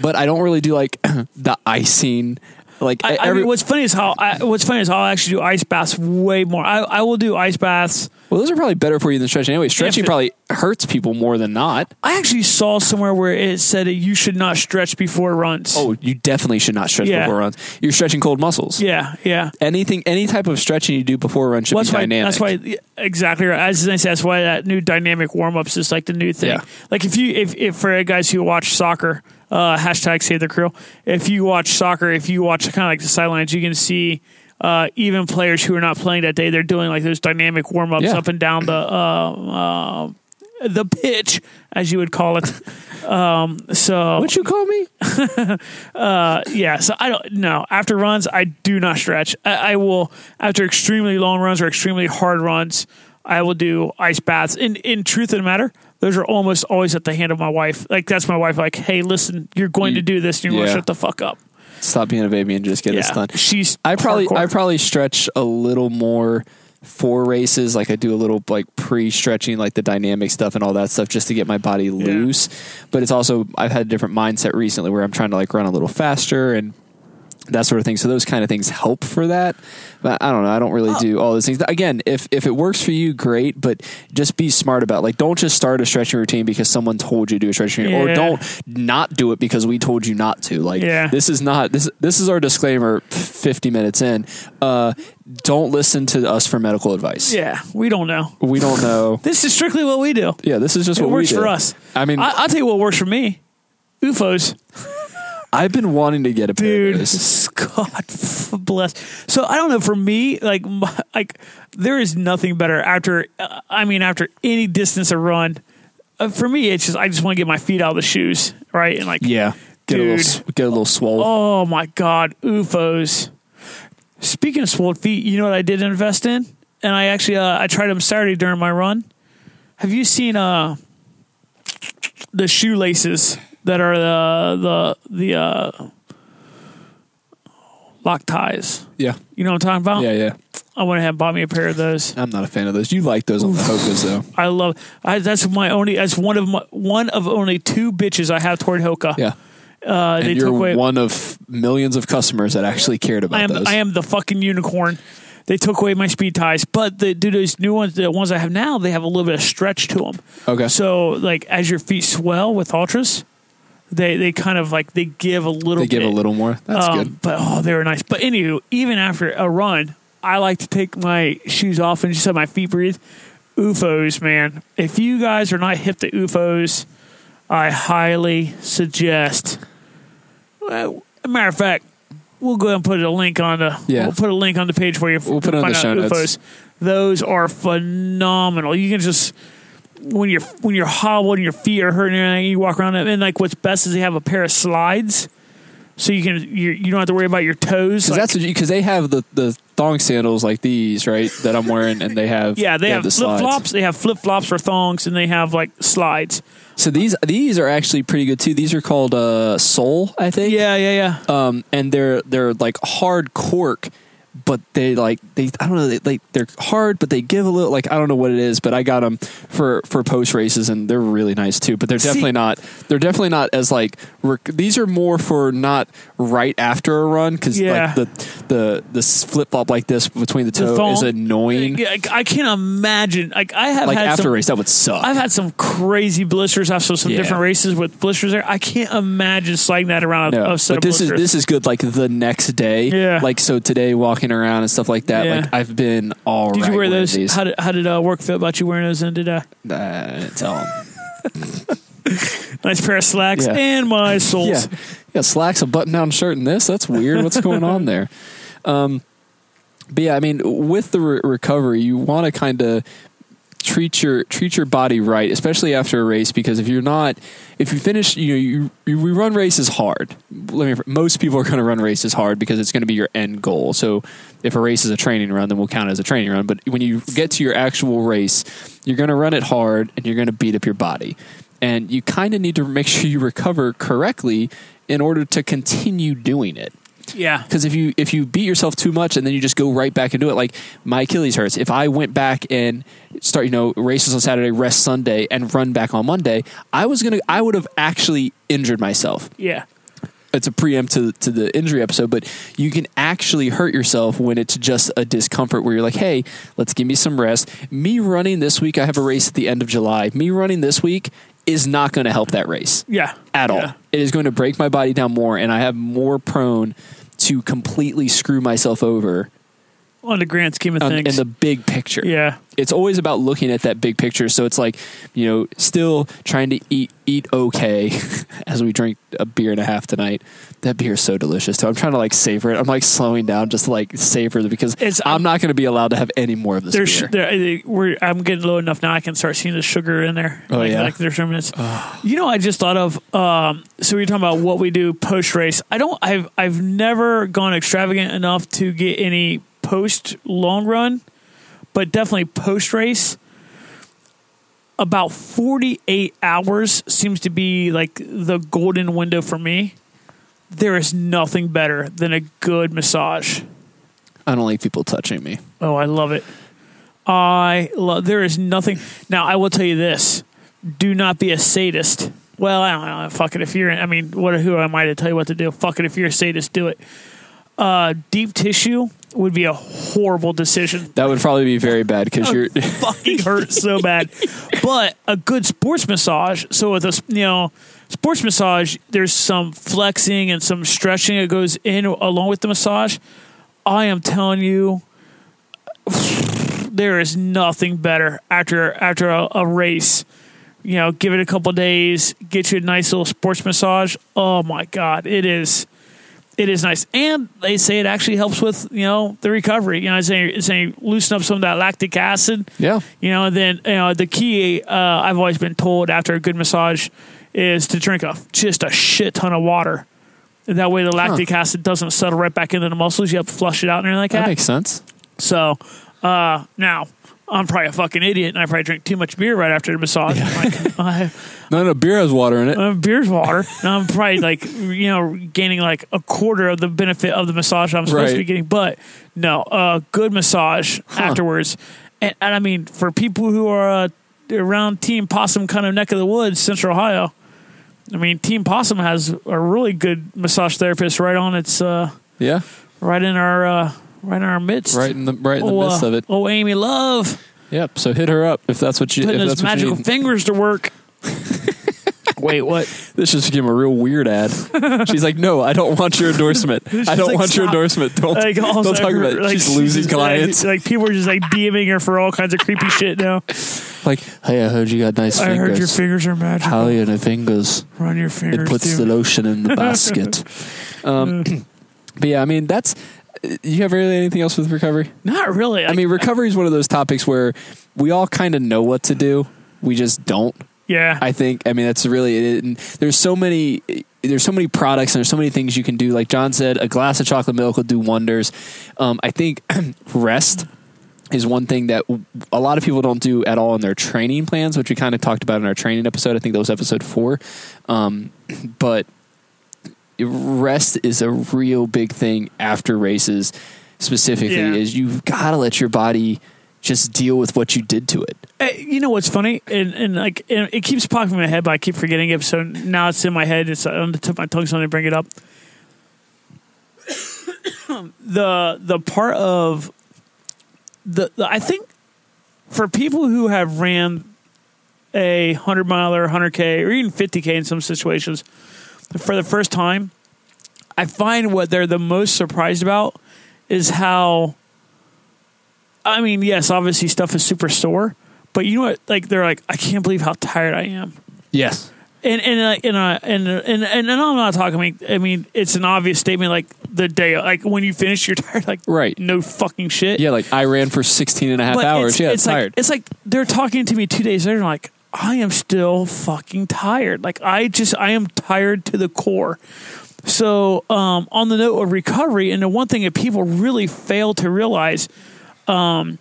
But I don't really do like the icing. Like I, I mean, what's funny is how I, what's funny is how I actually do ice baths way more. I, I will do ice baths. well, those are probably better for you than stretching anyway. Stretching it- probably hurts people more than not. I actually saw somewhere where it said that you should not stretch before runs. Oh, you definitely should not stretch Yeah. before runs. You're stretching cold muscles. yeah, yeah. anything any type of stretching you do before a run should Well, that's be why. dynamic. That's why. Exactly right. As I say, that's why that new dynamic warm ups is like the new thing. Yeah. Like if you, if, if for guys who watch soccer, uh, hashtag save the crew. If you watch soccer, if you watch kind of like the sidelines, you can see. Uh, even players who are not playing that day, they're doing like those dynamic warm ups Yeah. up and down the uh, uh, the pitch, as you would call it. Um, so what you call me? yeah, so I don't know. After runs, I do not stretch. I, I will after extremely long runs or extremely hard runs, I will do ice baths. In in truth of the matter, those are almost always at the hand of my wife. Like that's my wife. Like, hey, listen, you're going to do this. and You're going to shut the fuck up. Stop being a baby and just get Yeah, this done. she's. I probably hardcore. I probably stretch a little more for races. Like I do a little like pre stretching, like the dynamic stuff and all that stuff, just to get my body loose. But it's also I've had a different mindset recently where I'm trying to like run a little faster and that sort of thing. So those kind of things help for that. But I don't know. I don't really do all those things. Again, if if it works for you, great. But just be smart about. it. Like, don't just start a stretching routine because someone told you to do a stretching routine, or don't not do it because we told you not to. Like, Yeah. this is not this. This is our disclaimer. Fifty minutes in, uh, don't listen to us for medical advice. Yeah, we don't know. We don't know. This is strictly what we do. Yeah, this is just It what works we do. for us. I mean, I, I'll tell you what works for me. OOFOS. I've been wanting to get a pair of dude. those. God bless. So I don't know. For me, like, my, like there is nothing better after. Uh, I mean, after any distance of run, uh, for me, it's just I just want to get my feet out of the shoes, right? And like, Yeah, get a Dude. little get a little swole. oh my god, OOFOS. Speaking of swole feet, you know what I did invest in, and I actually uh, I tried them Saturday during my run. Have you seen uh the shoelaces that are the the the uh, lock ties? Yeah, You know what I'm talking about? yeah, yeah. I went ahead and bought me a pair of those. I'm not a fan of those. You like those on the Hokas though. I love. I, that's my only. That's one of my one of only two bitches I have toward Hoka. Yeah. uh, and took you're away. one of millions of customers that actually cared about I am. those. I am the fucking unicorn. They took away my speed ties, but the do those new ones, the ones I have now, they have a little bit of stretch to them. Okay. So like as your feet swell with ultras, They they kind of like they give a little. They give a little more. That's Um, good. But oh, they were nice. But anywho, even after a run, I like to take my shoes off and just let my feet breathe. OOFOS, man. If you guys are not hip to OOFOS, I highly suggest. Well, a matter of fact, we'll go ahead and put a link on the. Yeah. We'll put a link on the page for you. We'll put on the show out notes. Those are phenomenal. You can just when you're when you're hobbled and your feet are hurting and you walk around and like what's best is they have a pair of slides, so you can you you don't have to worry about your toes. Because Like, that's because they have the the thong sandals like these, right? That I'm wearing, and they have yeah, they, have, the flip flops They have flip flops or thongs, and they have like slides. So these these are actually pretty good too. These are called uh, sole I think. Yeah, yeah, yeah. Um, and they're they're like hard cork, but they like they I don't know they like they're hard, but they give a little like I don't know what it is, but I got them for for post races, and they're really nice too. But they're See- definitely not they're definitely not as like rec- these are more for not right after a run because Yeah. like the the the flip flop like this between the The toe thong- is annoying. I, I can't imagine. Like I have Like had after some, a race, that would suck. I've had some crazy blisters after some Yeah. different races with blisters there. I can't imagine sliding that around No, a but this is this is good. Like the next day, Yeah. Like so today, walking around and stuff like that. Yeah. Like I've been all Did right you wear those? These. How did how did uh, work feel about you wearing those? And did uh, Uh, I didn't tell 'em. nice pair of slacks Yeah. and my soles. Yeah, yeah. Slacks, a button-down shirt, and this. That's weird. What's going on there? Um, but yeah, I mean, with the re- recovery, you want to kind of treat your treat your body right, especially after a race, because if you're not, if you finish, you know, you, you we run races hard. Let me, most people are going to run races hard because it's going to be your end goal. So if a race is a training run, then we'll count it as a training run. But when you get to your actual race, you're going to run it hard and you're going to beat up your body. And you kind of need to make sure you recover correctly in order to continue doing it yeah. because if you if you beat yourself too much and then you just go right back into it like my achilles hurts if i went back and start you know races on saturday rest sunday and run back on monday i was gonna i would have actually injured myself Yeah. it's a preempt to, to the injury episode but you can actually hurt yourself when it's just a discomfort where you're like hey let's give me some rest me running this week i have a race at the end of july me running this week is not going to help that race Yeah. at all. Yeah. It is going to break my body down more, and I have more prone to completely screw myself over On the grand scheme of things. in the big picture. yeah. It's always about looking at that big picture. So it's like, you know, still trying to eat eat okay as we drink a beer and a half tonight. That beer is so delicious So I'm trying to like savor it. I'm like slowing down just to like savor it because It's- I'm not going to be allowed to have any more of this There's, beer. there, uh, we're, I'm getting low enough now. I can start seeing the sugar in there. Oh, like, yeah? like there's minutes. You know, I just thought of. Um, so we are talking about what we do post race. I don't. I've I've never gone extravagant enough to get any post long run, but definitely post race. About 48 hours seems to be like the golden window for me. There is nothing better than a good massage. I don't like people touching me. Oh, I love it. I love. There is nothing. Now, I will tell you this: do not be a sadist. Well, I don't know. Fuck it. If you're, I mean, what? Who am I to tell you what to do? Fuck it. If you're a sadist, do it. Uh, deep tissue would be a horrible decision. That would probably be very bad because you're. fucking hurt so bad. But a good sports massage. So with a you know sports massage, there's some flexing and some stretching that goes in along with the massage. I am telling you, there is nothing better after after a, a race. You know, give it a couple days, get you a nice little sports massage. Oh my god, it is it is nice, and they say it actually helps with you know the recovery. You know, saying saying loosen up some of that lactic acid. yeah. You know, and then you know the key uh, I've always been told after a good massage is to drink a just a shit ton of water. And that way the lactic acid doesn't settle right back into the muscles. You have to flush it out and everything like That that. makes sense. so uh, now I'm probably a fucking idiot and I probably drink too much beer right after the massage. Like, I, No, no, beer has water in it. uh, beer's water. And I'm probably like, you know, gaining like a quarter of the benefit of the massage I'm supposed to be getting. But no, uh, good massage afterwards. And, and I mean, for people who are uh, around Team Possum kind of neck of the woods, Central Ohio, I mean, Team Possum has a really good massage therapist right on its, uh, Yeah, right in our, uh, right in our midst. right in the right in the Oh, midst uh, of it. Oh, Amy Love Yep. So hit her up if that's what you. putting if his that's what you magical fingers to work. Wait, what? This just became a real weird ad. She's like, "No, I don't want your endorsement. I don't like, want your endorsement. Don't, Like, also, don't talk her- about it." like, She's losing just, clients. Like, like, people are just like DMing her for all kinds of creepy shit now. Like, hey, I heard you got nice I fingers. heard your fingers are magical. How are your fingers? Run your fingers It puts through. the lotion in the basket. um, but yeah, I mean, that's. You have really anything else with recovery? Not really. I mean, recovery is one of those topics where we all kind of know what to do. We just don't. yeah. I think. I mean, that's really. It, and there's so many. There's so many products and there's so many things you can do. Like John said, a glass of chocolate milk will do wonders. Um, I think rest is one thing that a lot of people don't do at all in their training plans, which we kind of talked about in our training episode. I think that was episode four. Um, but rest is a real big thing after races. Specifically, Yeah. is you've got to let your body just deal with what you did to it. Hey, you know what's funny? And, and like and it keeps popping in my head, but I keep forgetting it. So now it's in my head. It's on the tip of my tongue, so gonna bring it up. the the part of the, the I think for people who have ran a hundred miler, hundred k, or even fifty k in some situations for the first time, I find what they're the most surprised about is how. I mean, yes, obviously stuff is super sore, but you know what? Like they're like, I can't believe how tired I am. Yes. And and uh, and, uh, and and and and I'm not talking. I mean, I mean, it's an obvious statement. Like the day, like when you finish, you're tired. Like Right. no fucking shit. Yeah, like I ran for 16 and a half But hours. It's, yeah, it's tired. like it's like they're talking to me two days later. and like I am still fucking tired. Like I just I am tired to the core. So um, on the note of recovery, and the one thing that people really fail to realize, um,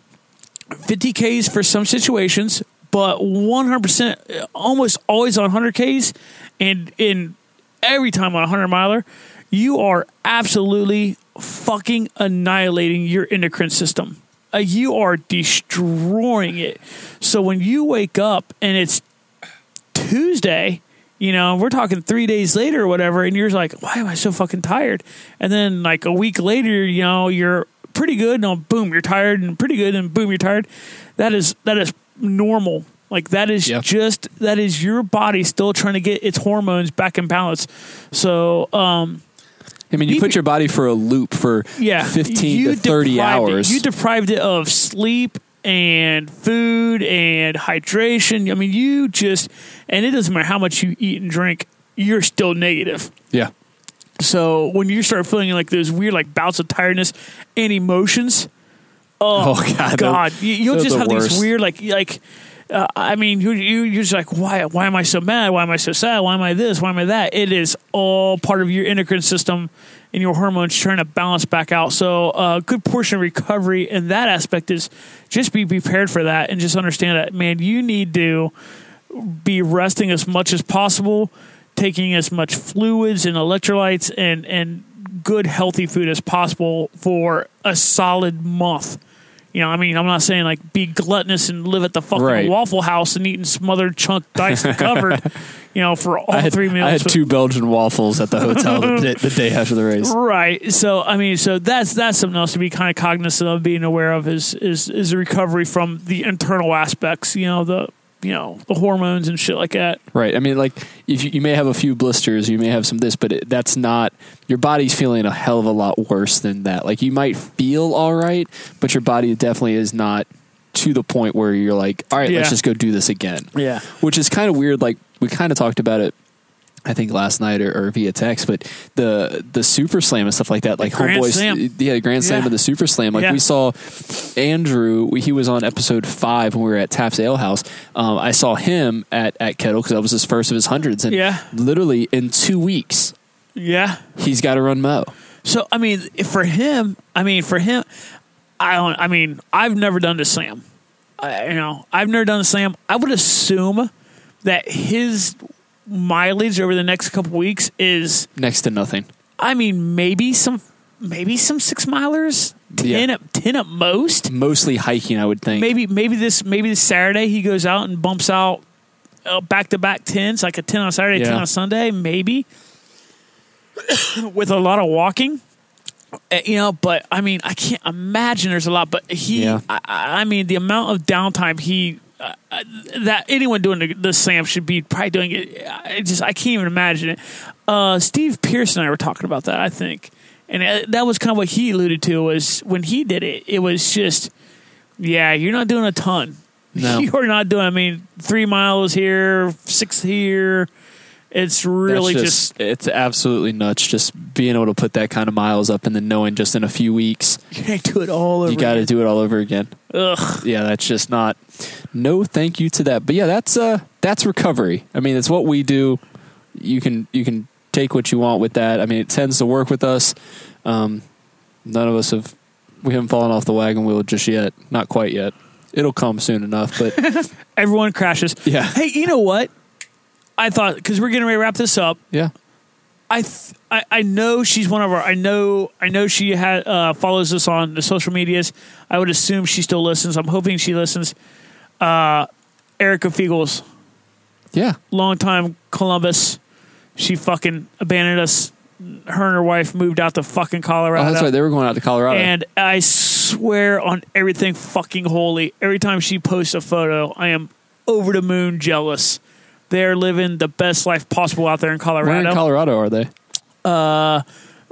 50ks for some situations, but 100% almost always on 100ks, and in every time on a 100 miler, you are absolutely fucking annihilating your endocrine system. Uh, you are destroying it. So when you wake up and it's Tuesday, you know, we're talking three days later or whatever, and you're like, why am I so fucking tired? And then like a week later, you know, you're pretty good, and boom, you're tired, and pretty good, and boom, you're tired. That is that is normal. Like that is Yeah. just that is your body still trying to get its hormones back in balance. So um I mean, you put your body for a loop for yeah, 15 you to 30 deprived it. hours. You deprived it of sleep and food and hydration. I mean, you just and it doesn't matter how much you eat and drink, you're still negative. yeah. So when you start feeling like those weird like bouts of tiredness and emotions, oh, Oh, God, God, you, you'll just have worse. these weird like like. Uh, I mean, you, you you're just like, why why am I so mad? Why am I so sad? Why am I this? Why am I that? It is all part of your endocrine system and your hormones trying to balance back out. So a good portion of recovery in that aspect is just be prepared for that and just understand that, man, you need to be resting as much as possible, taking as much fluids and electrolytes and and good healthy food as possible for a solid month. You know, I mean, I'm not saying like be gluttonous and live at the fucking Right. Waffle House and eating smothered chunk diced and covered, you know, for all had, three meals. I had but- two Belgian waffles at the hotel the, day, the day after the race. Right. So I mean, so that's that's something else to be kind of cognizant of, being aware of is is is a recovery from the internal aspects. You know the you know the hormones and shit like that. Right. I mean, like, if you, you may have a few blisters, you may have some this, but it, that's not your body's feeling a hell of a lot worse than that. Like, you might feel all right, but your body definitely is not to the point where you're like, all right, Yeah. let's just go do this again. Yeah. Which is kind of weird. Like, we kind of talked about it. I think last night or, or via text, but the the Super Slam and stuff like that, like Grand Homeboys, Slam. yeah, the Grand Slam Yeah. and the Super Slam. Like Yeah. we saw Andrew, he was on episode five when we were at Taft's Ale House. Um, I saw him at at Kettle because that was his first of his hundreds, and Yeah. literally in two weeks Yeah. he's got to run Mo. So I mean, for him, I mean, for him, I don't. I mean, I've never done the slam. I, you know, I've never done the slam. I would assume that his mileage over the next couple weeks is, Next to nothing. I mean, maybe some, maybe some six milers, ten, Yeah. at, ten at most. Mostly hiking, I would think. Maybe, maybe this, maybe this Saturday he goes out and bumps out back to back tens, like a ten on Saturday, ten on Sunday, maybe with a lot of walking. Uh, You know, but I mean, I can't imagine there's a lot. But he, Yeah. I I mean, the amount of downtime he uh, that anyone doing the, the slam should be probably doing it. I just I can't even imagine it. Uh, Steve Pierce and I were talking about that. I think, and uh, that was kind of what he alluded to was when he did it. It was just, yeah, you're not doing a ton. No. You're not doing. I mean, three miles here, six here. It's really That's just, it's absolutely nuts just being able to put that kind of miles up and then knowing just in a few weeks you can't do it all over. you got to do it all over again. Ugh. Yeah, that's just not. No, thank you to that. But yeah, that's uh that's recovery. I mean, it's what we do. You can you can take what you want with that. I mean, it tends to work with us. Um, none of us have we haven't fallen off the wagon wheel just yet. Not quite yet. It'll come soon enough. But Everyone crashes. yeah, Hey, you know what? I thought because we're getting ready to wrap this up. yeah. I, th- I I know she's one of our. I know I know she had uh, follows us on the social medias. I would assume she still listens. I'm hoping she listens. Uh, Erica Fiegels, Yeah. longtime Columbus. She fucking abandoned us. Her and her wife moved out to fucking Oh, Colorado. that's right. They were going out to Colorado. And I swear on everything fucking holy, every time she posts a photo, I am over the moon jealous. They're living the best life possible out there in Where Colorado. in Colorado are they? Uh,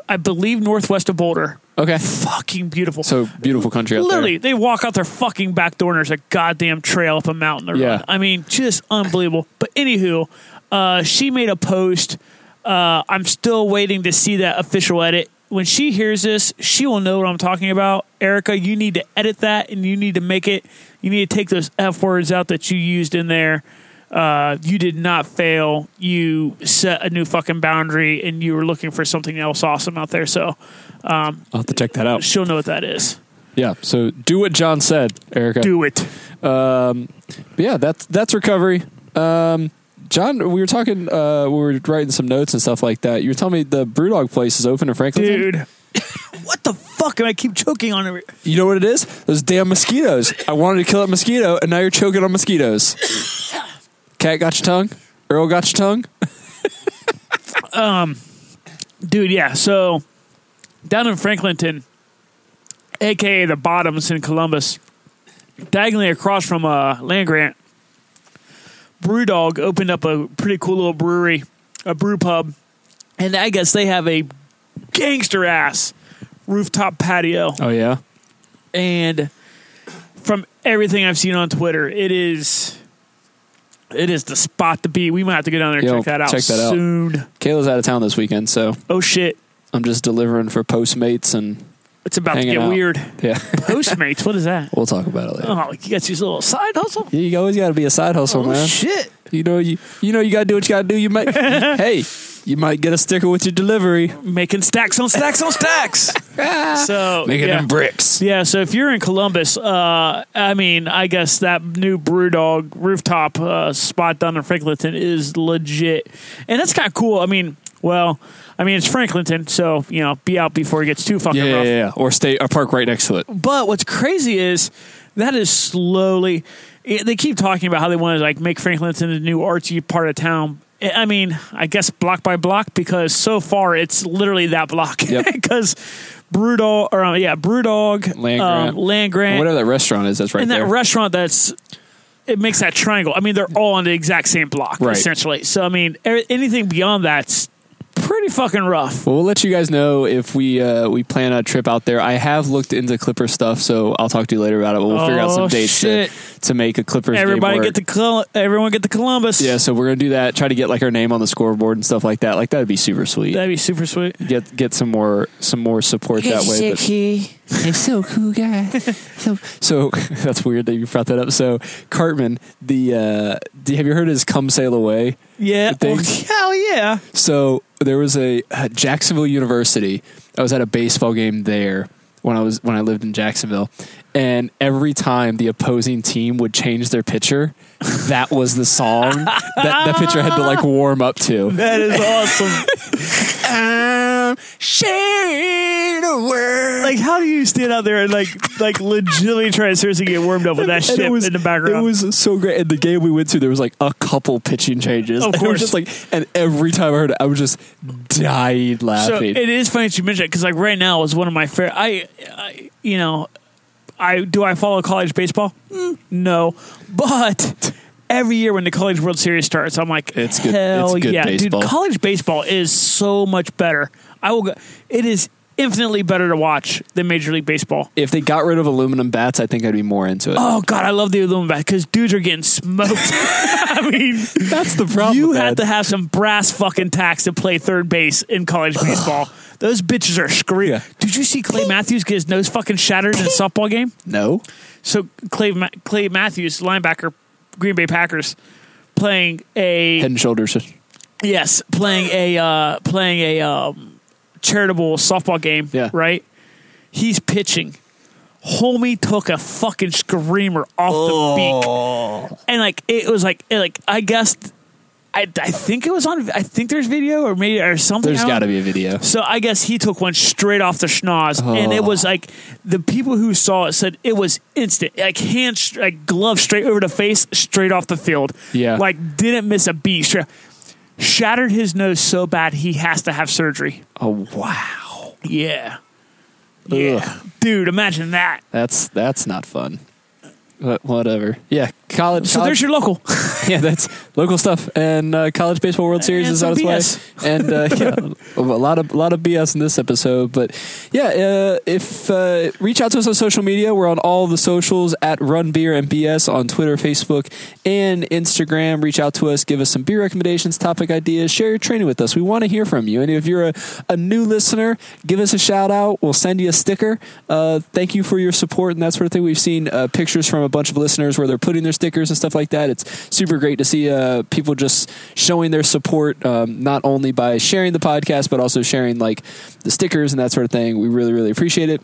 I believe northwest of Boulder. Okay. Fucking beautiful. So beautiful country out Literally, there. they walk out their fucking back door and there's a goddamn trail up a mountain Yeah. run. I mean, just unbelievable. But anywho, uh, she made a post. Uh, I'm still waiting to see that official edit. When she hears this, she will know what I'm talking about. Erica, you need to edit that and you need to make it. You need to take those F words out that you used in there. Uh, you did not fail. You set a new fucking boundary and you were looking for something else awesome out there. So I'll have to check that out. she'll know what that is. Yeah. So do what John said, Erica. Do it. Um, yeah, that's that's recovery. Um, John, we were talking. Uh, we were writing some notes and stuff like that. You were telling me the BrewDog place is open in Franklin. dude. what the fuck? Am I keep choking on it? You know what it is? Those damn mosquitoes. I wanted to kill that mosquito, and now you're choking on mosquitoes. Cat got your tongue. Earl got your tongue. um, Dude, yeah. So down in Franklinton, aka the Bottoms in Columbus, diagonally across from uh, Land Grant, Brewdog opened up a pretty cool little brewery, a brew pub, and I guess they have a gangster ass rooftop patio. Oh yeah. and from everything I've seen on Twitter, it is it is the spot to be. We might have to go down there and Yo, check that out check that out. soon. Kayla's out of town this weekend, so Oh shit. I'm just delivering for Postmates and It's about Hanging to get out. weird. yeah. Postmates, what is that? we'll talk about it later. Oh, you got your little side hustle? You always got to be a side hustle, Oh man. shit. You know you you know you got to do what you got to do. You might hey, you might get a sticker with your delivery. Making stacks on stacks on stacks. so Making yeah. them bricks. Yeah, so if you're in Columbus, uh, I mean, I guess that new Brewdog rooftop uh, spot down in Franklinton is legit, and that's kind of cool. I mean, well, I mean it's Franklinton, so you know, be out before it gets too fucking Yeah, yeah, rough. yeah, yeah. Or stay or park right next to it. But what's crazy is that is slowly. it- They keep talking about how they want to like make Franklinton a new artsy part of town. I mean, I guess block by block because so far it's literally that block. Yep. Because Brewdog, or uh, yeah, Brewdog, Land um, Grant. Land Or Grant, whatever that restaurant is, that's right and that restaurant that's it makes that triangle. I mean, they're all on the exact same block Right. essentially. So I mean, er- anything beyond that's pretty fucking rough. well, we'll let you guys know if we uh, we plan a trip out there. I have looked into Clipper stuff, so I'll talk to you later about it. But we'll figure out some Oh, dates to, to make a Clippers Everybody game get work. to Col- everyone get to Columbus. yeah, so we're gonna do that. Try to get like our name on the scoreboard and stuff like that. Like that'd be super sweet. that'd be super sweet. get get some more some more support that way. But, He's so cool guy. So so that's weird that you brought that up. So Cartman, the uh, do, have you heard his "Come Sail Away"? Yeah. The Oh, hell yeah. So there was a at Jacksonville University. I was at a baseball game there when I was when I lived in Jacksonville, and every time the opposing team would change their pitcher, that was the song that that pitcher had to like warm up to. That is awesome. I'm sharing the world. like, how do you stand out there and like, like, legitimately try to seriously get warmed up with that shit in the background? It was so great. And the game we went to, there was like a couple pitching changes. Of And it was course. just like, and every time I heard it, I was just dying so laughing. it is funny that you mentioned it because, like, right now is one of my favorite. I, I, you know, I do I follow college baseball? Mm, no, but every year when the college World Series starts, I'm like, It's good- Hell it's good yeah, baseball. dude! College baseball is so much better. I will. Go, it is infinitely better to watch than Major League Baseball. If they got rid of aluminum bats, I think I'd be more into it. Oh god, I love the aluminum bat because dudes are getting smoked. I mean, That's the problem. you had to have some brass fucking tacks to play third base in college baseball. Those bitches are screaming. Yeah. Did you see Clay Matthews get his nose fucking shattered in a softball game? no. So Clay Ma- Clay Matthews, linebacker, Green Bay Packers, playing a Head and shoulders. yes, playing a uh, playing a um, charitable softball game. Yeah. right. He's pitching. Homie took a fucking screamer off the beak, oh. and like it was like it, like I guess I, I think it was on. I think there's video or maybe or something. There's got to be a video. so I guess he took one straight off the schnoz, and it was oh. like the people who saw it said it was instant, like hand, like glove straight over the face, straight off the field. Yeah. like didn't miss a beat. Straight, shattered his nose so bad he has to have surgery. Oh wow. Yeah, yeah, dude, imagine that. That's that's not fun. But whatever. Yeah, college. So college- there's your local. yeah, that's local stuff. And uh, college baseball World Series And is on its way. And uh, yeah, a lot of a lot of BS in this episode. But yeah, uh, if uh, reach out to us on social media, we're on all the socials at Run Beer and BS on Twitter, Facebook, and Instagram. Reach out to us, give us some beer recommendations, topic ideas, share your training with us. We want to hear from you. And if you're a, a new listener, give us a shout out. We'll send you a sticker. Uh, thank you for your support and that sort of thing. We've seen uh, pictures from a bunch of listeners where they're putting their stickers and stuff like that. It's super great to see uh, people just showing their support, um, not only by sharing the podcast, but also sharing like the stickers and that sort of thing. We really, really appreciate it.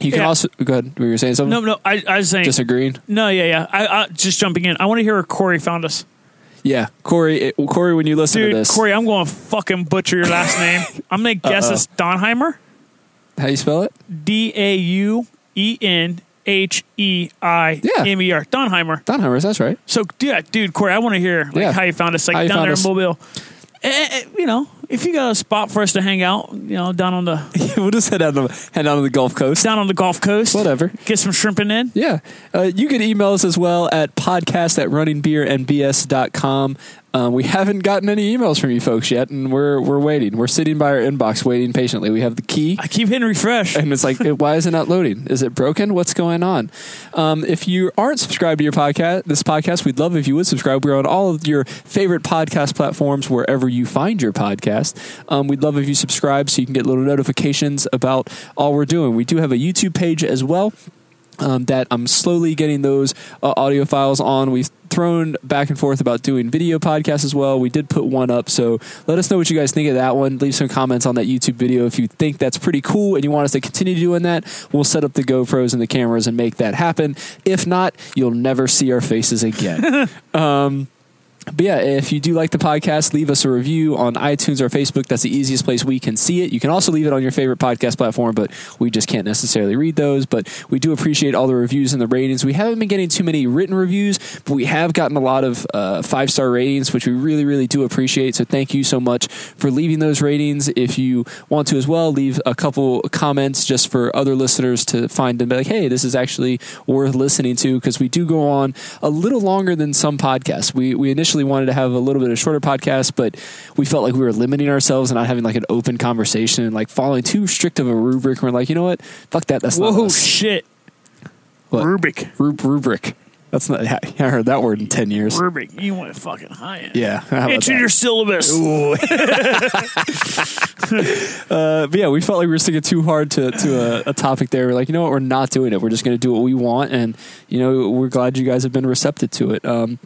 You can Yeah. also go ahead. We were saying something. no, no, I, I was saying. Disagreeing. no, yeah, yeah. I, I just jumping in. I want to hear where Corey found us. Yeah, Corey. It, Corey, when you listen Dude, to this, Corey, I'm going to fucking butcher your last name. I'm going to guess it's Donheimer. how you spell it? D A U E N H E I M E R. Donheimer. Donheimer's. That's right. So, yeah, dude, Corey, I want to hear like Yeah. how you found us, How like you down found there us. in Mobile. Eh, eh, you know, if you got a spot for us to hang out, you know, down on the we'll just head down to head down to the Gulf Coast. down on the Gulf Coast, Whatever. get some shrimping in. Yeah. Uh, you can email us as well at podcast at runningbeerandbs.com. Um, we haven't gotten any emails from you folks yet, and we're we're waiting. We're sitting by our inbox waiting patiently. We have the key. I keep hitting refresh. And it's like, why is it not loading? Is it broken? What's going on? Um, if you aren't subscribed to your podcast, this podcast, we'd love if you would subscribe. We're on all of your favorite podcast platforms wherever you find your podcast. Um, we'd love if you subscribe so you can get little notifications about all we're doing. We do have a YouTube page as well. Um, that I'm slowly getting those uh, audio files on. We've thrown back and forth about doing video podcasts as well. We did put one up, so let us know what you guys think of that one. Leave some comments on that YouTube video if you think that's pretty cool and you want us to continue doing that. We'll set up the GoPros and the cameras and make that happen. If not, you'll never see our faces again. um, but yeah, if you do like the podcast, leave us a review on iTunes or Facebook. That's the easiest place we can see it. You can also leave it on your favorite podcast platform, but we just can't necessarily read those. But we do appreciate all the reviews and the ratings. We haven't been getting too many written reviews, but we have gotten a lot of uh, five star ratings, which we really, really do appreciate. So thank you so much for leaving those ratings. If you want to as well, leave a couple comments just for other listeners to find and be like, hey, this is actually worth listening to because we do go on a little longer than some podcasts. We we initially wanted to have a little bit of shorter podcast, but we felt like we were limiting ourselves and not having like an open conversation and like following too strict of a rubric. We're like, you know what? Fuck that. That's not Whoa, us. shit. What? Rubik. Rub- rubric. That's not. I heard that word in ten years. Rubric. You went fucking high end. Yeah. How about It's in that? your syllabus. Uh, but yeah, we felt like we were sticking too hard to, to a, a topic there. We're like, you know what, we're not doing it. We're just going to do what we want, and you know, we're glad you guys have been receptive to it. Um,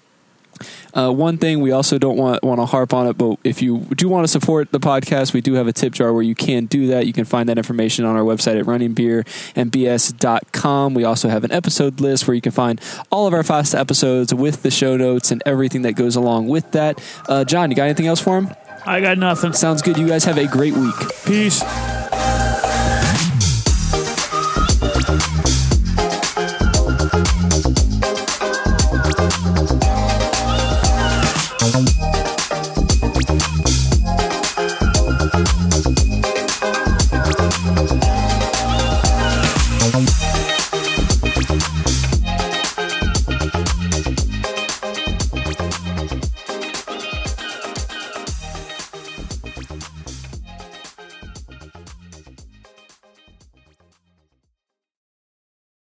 uh, one thing we also don't want want to harp on it, but if you do want to support the podcast, we do have a tip jar where you can do that. You can find that information on our website at runningbeerandbs.com. We also have an episode list where you can find all of our past episodes with the show notes and everything that goes along with that. Uh, John, you got anything else for him? I got nothing. Sounds good. You guys have a great week. Peace.